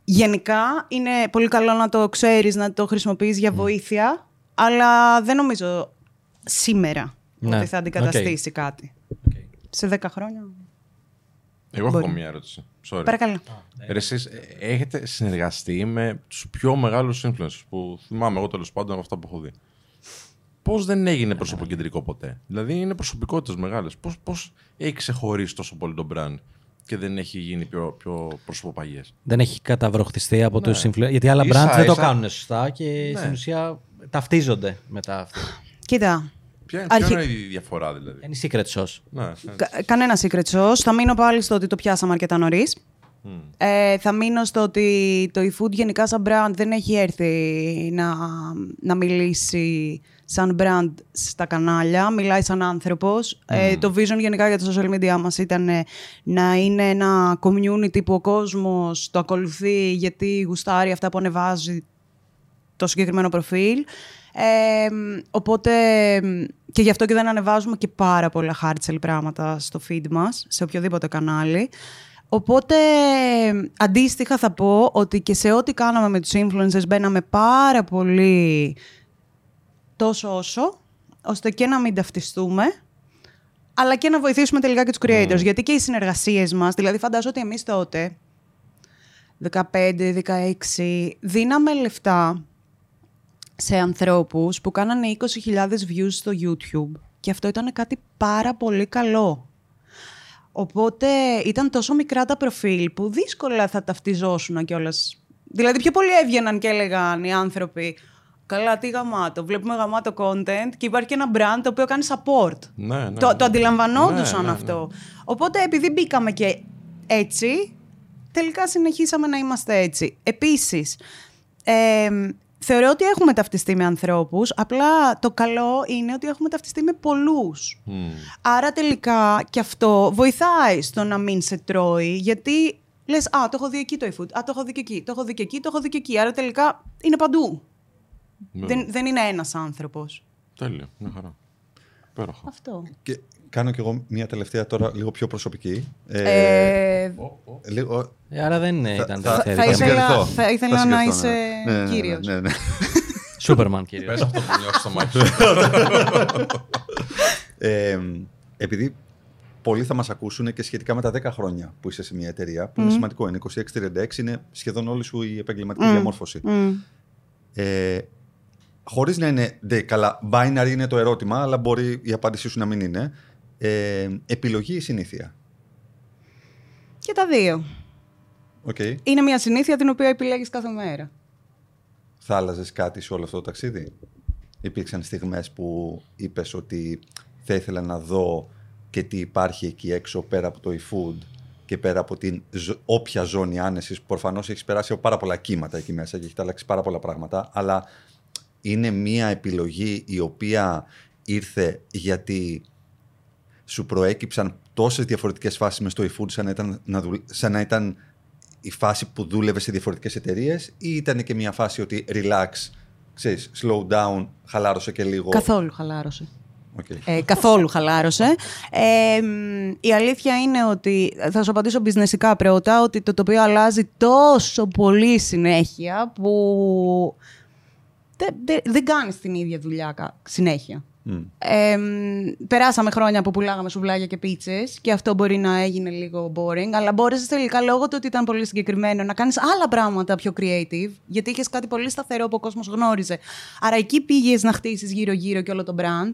γενικά είναι πολύ καλό να το ξέρεις, να το χρησιμοποιείς για βοήθεια, αλλά δεν νομίζω σήμερα Ναι. ότι θα αντικαταστήσει κάτι. Σε 10 χρόνια. Εγώ Μπορεί. έχω μια ερώτηση. Sorry. Παρακαλώ. Ρε, εσείς ε, έχετε συνεργαστεί με τους πιο μεγάλους influencers που θυμάμαι εγώ τέλος πάντων από αυτά που έχω δει. Πώς δεν έγινε προσωποκεντρικό ποτέ; Δηλαδή είναι προσωπικότητες μεγάλες. Πώς πώς έχει ξεχωρίσει τόσο πολύ το brand; Και δεν έχει γίνει πιο, πιο προσωποπαγέ. Δεν έχει καταβροχτιστεί από τους influencers. Γιατί άλλα Ίσα brands δεν το ίσα- κάνουν σωστά και στην ουσία ταυτίζονται μετά αυτό. Κοίτα, Ποια, Αρχι- ποια είναι η διαφορά δηλαδή; Είναι secret sauce. Ναι, ναι. κα- κανένα secret sauce. Θα μείνω πάλι στο ότι το πιάσαμε αρκετά νωρίς. Ε, θα μείνω στο ότι το eFood γενικά σαν brand δεν έχει έρθει να, να μιλήσει σαν brand στα κανάλια, μιλάει σαν άνθρωπος. Ε, το vision γενικά για το social media μας ήταν ε, να είναι ένα community που ο κόσμος το ακολουθεί γιατί γουστάρει αυτά που ανεβάζει το συγκεκριμένο προφίλ. Ε, οπότε και γι' αυτό και δεν ανεβάζουμε και πάρα πολλά hard sell πράγματα στο feed μας, σε οποιοδήποτε κανάλι. Οπότε αντίστοιχα θα πω ότι και σε ό,τι κάναμε με τους influencers μπαίναμε πάρα πολύ τόσο όσο, ώστε και να μην ταυτιστούμε, αλλά και να βοηθήσουμε τελικά και τους creators. Γιατί και οι συνεργασίες μας, δηλαδή φαντάζομαι ότι εμείς τότε, 15-16, δίναμε λεφτά σε ανθρώπους που κάνανε 20.000 views στο YouTube και αυτό ήταν κάτι πάρα πολύ καλό. Οπότε ήταν τόσο μικρά τα προφίλ που δύσκολα θα ταυτιζόσουν κιόλας. Δηλαδή πιο πολύ έβγαιναν και έλεγαν οι άνθρωποι Καλά, τι γαμάτο. Βλέπουμε γαμάτο content και υπάρχει και ένα brand το οποίο κάνει support. Ναι, ναι, το, ναι. το αντιλαμβανόντουσαν Ναι, ναι, αυτό. Οπότε επειδή μπήκαμε και έτσι, τελικά συνεχίσαμε να είμαστε έτσι. Επίσης, ε, θεωρώ ότι έχουμε ταυτιστεί με ανθρώπους, απλά το καλό είναι ότι έχουμε ταυτιστεί με πολλούς. Άρα τελικά και αυτό βοηθάει στο να μην σε τρώει, γιατί λες «Α, το έχω δει εκεί το eFood, α, το έχω δει και εκεί, το έχω δει και εκεί, το έχω δει και εκεί». Άρα τελικά είναι παντού. Ναι. Δεν, δεν είναι ένας άνθρωπος. Τέλειο, μια χαρά. Υπέροχα. Αυτό. Και κάνω κι εγώ μια τελευταία τώρα λίγο πιο προσωπική. Ε, Ε, λίγο, Ε, άρα δεν ε, ήταν θα, τελευταία. θα ήταν ήθελα- συγκριθώ. θα ήθελα να συγκριθώ, είσαι ναι. Ναι, ναι, ναι, κύριος. ναι, ναι. Σούπερμαν, κύριε. Πες αυτό που νιώθεις στο μάτι σου. Ε, επειδή πολλοί θα μας ακούσουν και σχετικά με τα 10 χρόνια που είσαι σε μια εταιρεία, που είναι σημαντικό, είναι 26-36, είναι σχεδόν όλη σου η επαγγελματική διαμόρφωση. μ. Ε, Χωρίς να είναι. Δε, καλά, binary είναι το ερώτημα, αλλά μπορεί η απάντησή σου να μην είναι. Ε, επιλογή ή συνήθεια; Και τα δύο. Οκ. Είναι μια συνήθεια την οποία επιλέγεις κάθε μέρα. Θα άλλαζες κάτι σε όλο αυτό το ταξίδι; Υπήρξαν στιγμές που είπες ότι θα ήθελα να δω και τι υπάρχει εκεί έξω πέρα από το e-food και πέρα από την ζω- όποια ζώνη άνεσης που προφανώς έχεις περάσει από πάρα πολλά κύματα εκεί μέσα και έχει αλλάξει πάρα πολλά πράγματα αλλά είναι μια επιλογή η οποία ήρθε γιατί σου προέκυψαν τόσες διαφορετικές φάσεις μες στο e-food σαν να ήταν, να δουλ- σαν να ήταν η φάση που δούλευε σε διαφορετικές εταιρείες ή ήταν και μια φάση ότι relax, ξέρεις, slow down, χαλάρωσε και λίγο. Καθόλου χαλάρωσε. Οκ. Ε, καθόλου χαλάρωσε. Ε, μ, η αλήθεια είναι ότι, θα σου απαντήσω business ικά πρώτα, ότι το τοπίο αλλάζει τόσο πολύ συνέχεια που δεν, δεν, δεν κάνεις την ίδια δουλειά κα- συνέχεια. Μμ. Ε, μ, περάσαμε χρόνια που πουλάγαμε σουβλάκια και πίτσες και αυτό μπορεί να έγινε λίγο boring, αλλά μπόρεσες τελικά λόγω του ότι ήταν πολύ συγκεκριμένο να κάνεις άλλα πράγματα πιο creative, γιατί είχες κάτι πολύ σταθερό που ο κόσμος γνώριζε. Άρα εκεί πήγες να χτίσεις γύρω-γύρω και όλο το brand.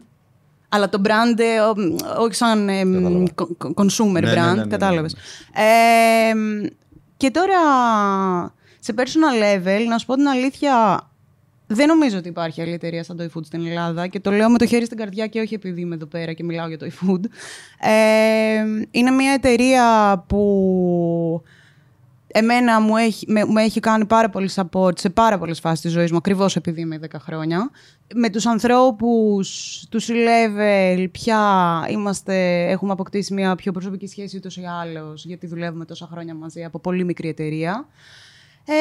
Αλλά το brand, ε, ο- μ, όχι σαν ε, μ, Κατάλαβα. co- co- consumer Ναι, ναι, brand, ναι, ναι, ναι, κατάλαβες. ναι. Ε, μ, και τώρα, σε personal level, να σου πω την αλήθεια, δεν νομίζω ότι υπάρχει άλλη εταιρεία σαν το eFood στην Ελλάδα και το λέω με το χέρι στην καρδιά και όχι επειδή είμαι εδώ πέρα και μιλάω για το eFood. Ε, είναι μια εταιρεία που εμένα μου έχει, με, μου έχει κάνει πάρα πολύ support σε πάρα πολλές φάσεις της ζωής μου, ακριβώς επειδή είμαι 10 χρόνια. Με τους ανθρώπους τους C-Level πια είμαστε, έχουμε αποκτήσει μια πιο προσωπική σχέση ούτως ή άλλως, γιατί δουλεύουμε τόσα χρόνια μαζί από πολύ μικρή εταιρεία. Ε,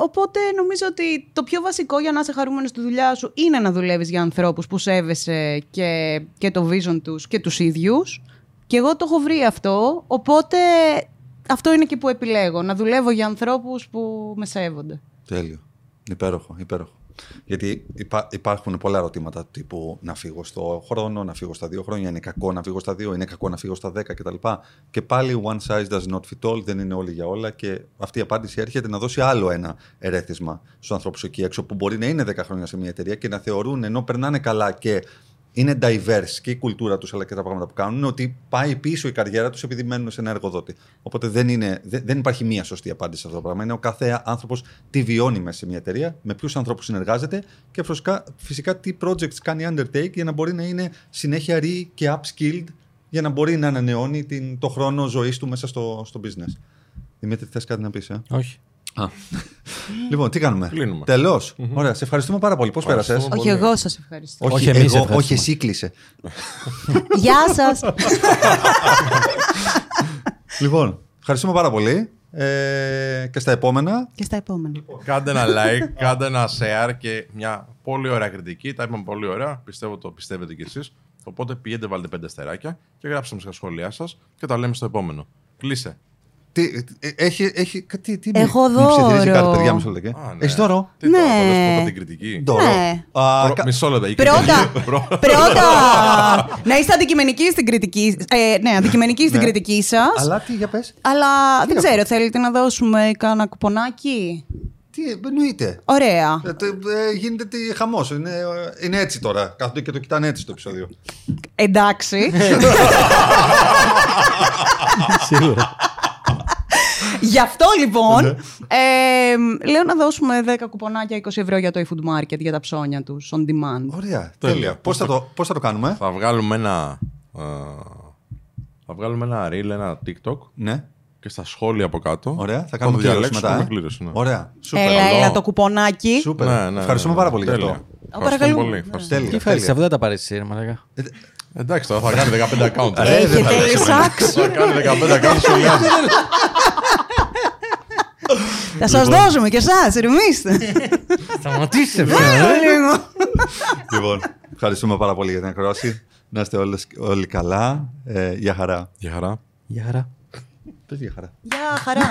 οπότε νομίζω ότι το πιο βασικό για να είσαι χαρούμενος στη δουλειά σου είναι να δουλεύεις για ανθρώπους που σέβεσαι και, και το vision τους και τους ίδιους. Και εγώ το έχω βρει αυτό, οπότε αυτό είναι και που επιλέγω, να δουλεύω για ανθρώπους που με σέβονται. Τέλειο. Υπέροχο, υπέροχο. Γιατί υπά- υπάρχουν πολλά ερωτήματα τύπου να φύγω στο χρόνο, να φύγω στα δύο χρόνια, είναι κακό να φύγω στα δύο, είναι κακό να φύγω στα δέκα κτλ. Και πάλι one size does not fit all, δεν είναι όλοι για όλα και αυτή η απάντηση έρχεται να δώσει άλλο ένα ερέθισμα στους ανθρώπους εκεί έξω που μπορεί να είναι 10 χρόνια σε μια εταιρεία και να θεωρούν ενώ περνάνε καλά και είναι diverse και η κουλτούρα τους αλλά και τα πράγματα που κάνουν είναι ότι πάει πίσω η καριέρα τους επειδή μένουν σε ένα εργοδότη. Οπότε δεν, είναι, δεν, δεν υπάρχει μία σωστή απάντηση σε αυτό το πράγμα. Είναι ο κάθε άνθρωπος τι βιώνει μέσα σε μια εταιρεία, με ποιους ανθρώπους συνεργάζεται και φυσικά, φυσικά τι projects κάνει undertake για να μπορεί να είναι συνέχεια re και upskilled για να μπορεί να ανανεώνει την, το χρόνο ζωής του μέσα στο, στο business. Δημήτρη, θες κάτι να πεις, ε; Όχι. Α. λοιπόν, τι κάνουμε; Κλείνουμε. Τέλος. Ωραία, σε ευχαριστούμε πάρα πολύ. Πώς πέρασες; Ευχαριστούμε. Όχι, Πολύ. εγώ σας ευχαριστώ. Όχι, Όχι, εμείς εγώ, ευχαριστούμε. όχι, εσύ κλείσε. Γεια σας! Λοιπόν, ευχαριστούμε πάρα πολύ. Ε, και στα επόμενα. και στα επόμενα. Κάντε ένα like, κάντε ένα share και μια πολύ ωραία κριτική. Τα είπαμε πολύ ωραία. Πιστεύω το πιστεύετε κι εσείς. Οπότε πηγαίνετε, βάλτε πέντε αστεράκια και γράψτε μας στα σχόλιά σας και τα λέμε στο επόμενο. Κλείσε. Τι, ε, έχει, έχει, τι, τι, Έχω μου ψιθυρίζει δώρο. κάτι, παιδιά, μισό λεπτό. Α, ναι. Έχεις δώρο; Τι τώρα, Ναι. θα δώσω πρώτα την κριτική. Δώρο. Ναι. Α, Προ- κα- Μισό λεπτό. η Πρώτα, κριτική. Προ- πρώτα να είστε αντικειμενικοί στην κριτική, ε, ναι, αντικειμενικοί στην Ναι. κριτική σας. Αλλά τι, για πες. Αλλά δεν ξέρω, θέλετε να δώσουμε κανένα κουπονάκι; Τι εννοείται. Ωραία. Ε, τε- ε, γίνεται τι χαμός. Είναι, ε, είναι έτσι τώρα. Κάθονται και το κοιτάνε έτσι το επεισόδιο. Εντάξει. Σίγουρα. Γι' αυτό λοιπόν ε, λέω να δώσουμε 10 κουπονάκια 20 ευρώ για το eFood Market για τα ψώνια τους on demand. Ωραία. Τέλεια. Τέλεια. Πώς θα, το, πώς θα το κάνουμε; Θα βγάλουμε ένα. ε, θα βγάλουμε ένα reel, ένα TikTok Ναι. και στα σχόλια από κάτω. Ωραία. Θα το κάνουμε κλήρωση διαλέξουμε μετά. με ε. κλήρωση, ναι. Ωραία. Σούπερ. Έλα, καλό. έλα το κουπονάκι. Σούπερ. Ναι, ναι, Ευχαριστούμε ναι, πάρα πολύ τέλεια. γι' αυτό. Ευχαριστούμε παρακαλούμε. πολύ. Ναι. Ευχαριστούμε. Τέλεια. Τι φέρεις, τέλεια. αφού δεν τα πάρεις ρε μαλάκα. Εντάξει, τώρα θα κάνει 15 account. Ρε, δεν Έχετε θα λυσάξει. Θα κάνει 15 account στο λιάζει. Θα σας δώσουμε και εσάς, ρημίστε. Σταματήστε Λοιπόν, ευχαριστούμε πάρα πολύ για την ακρόαση. Να είστε όλες, όλοι καλά. Ε, για χαρά. Γεια χαρά. Γεια χαρά. Πες για χαρά. Γεια χαρά.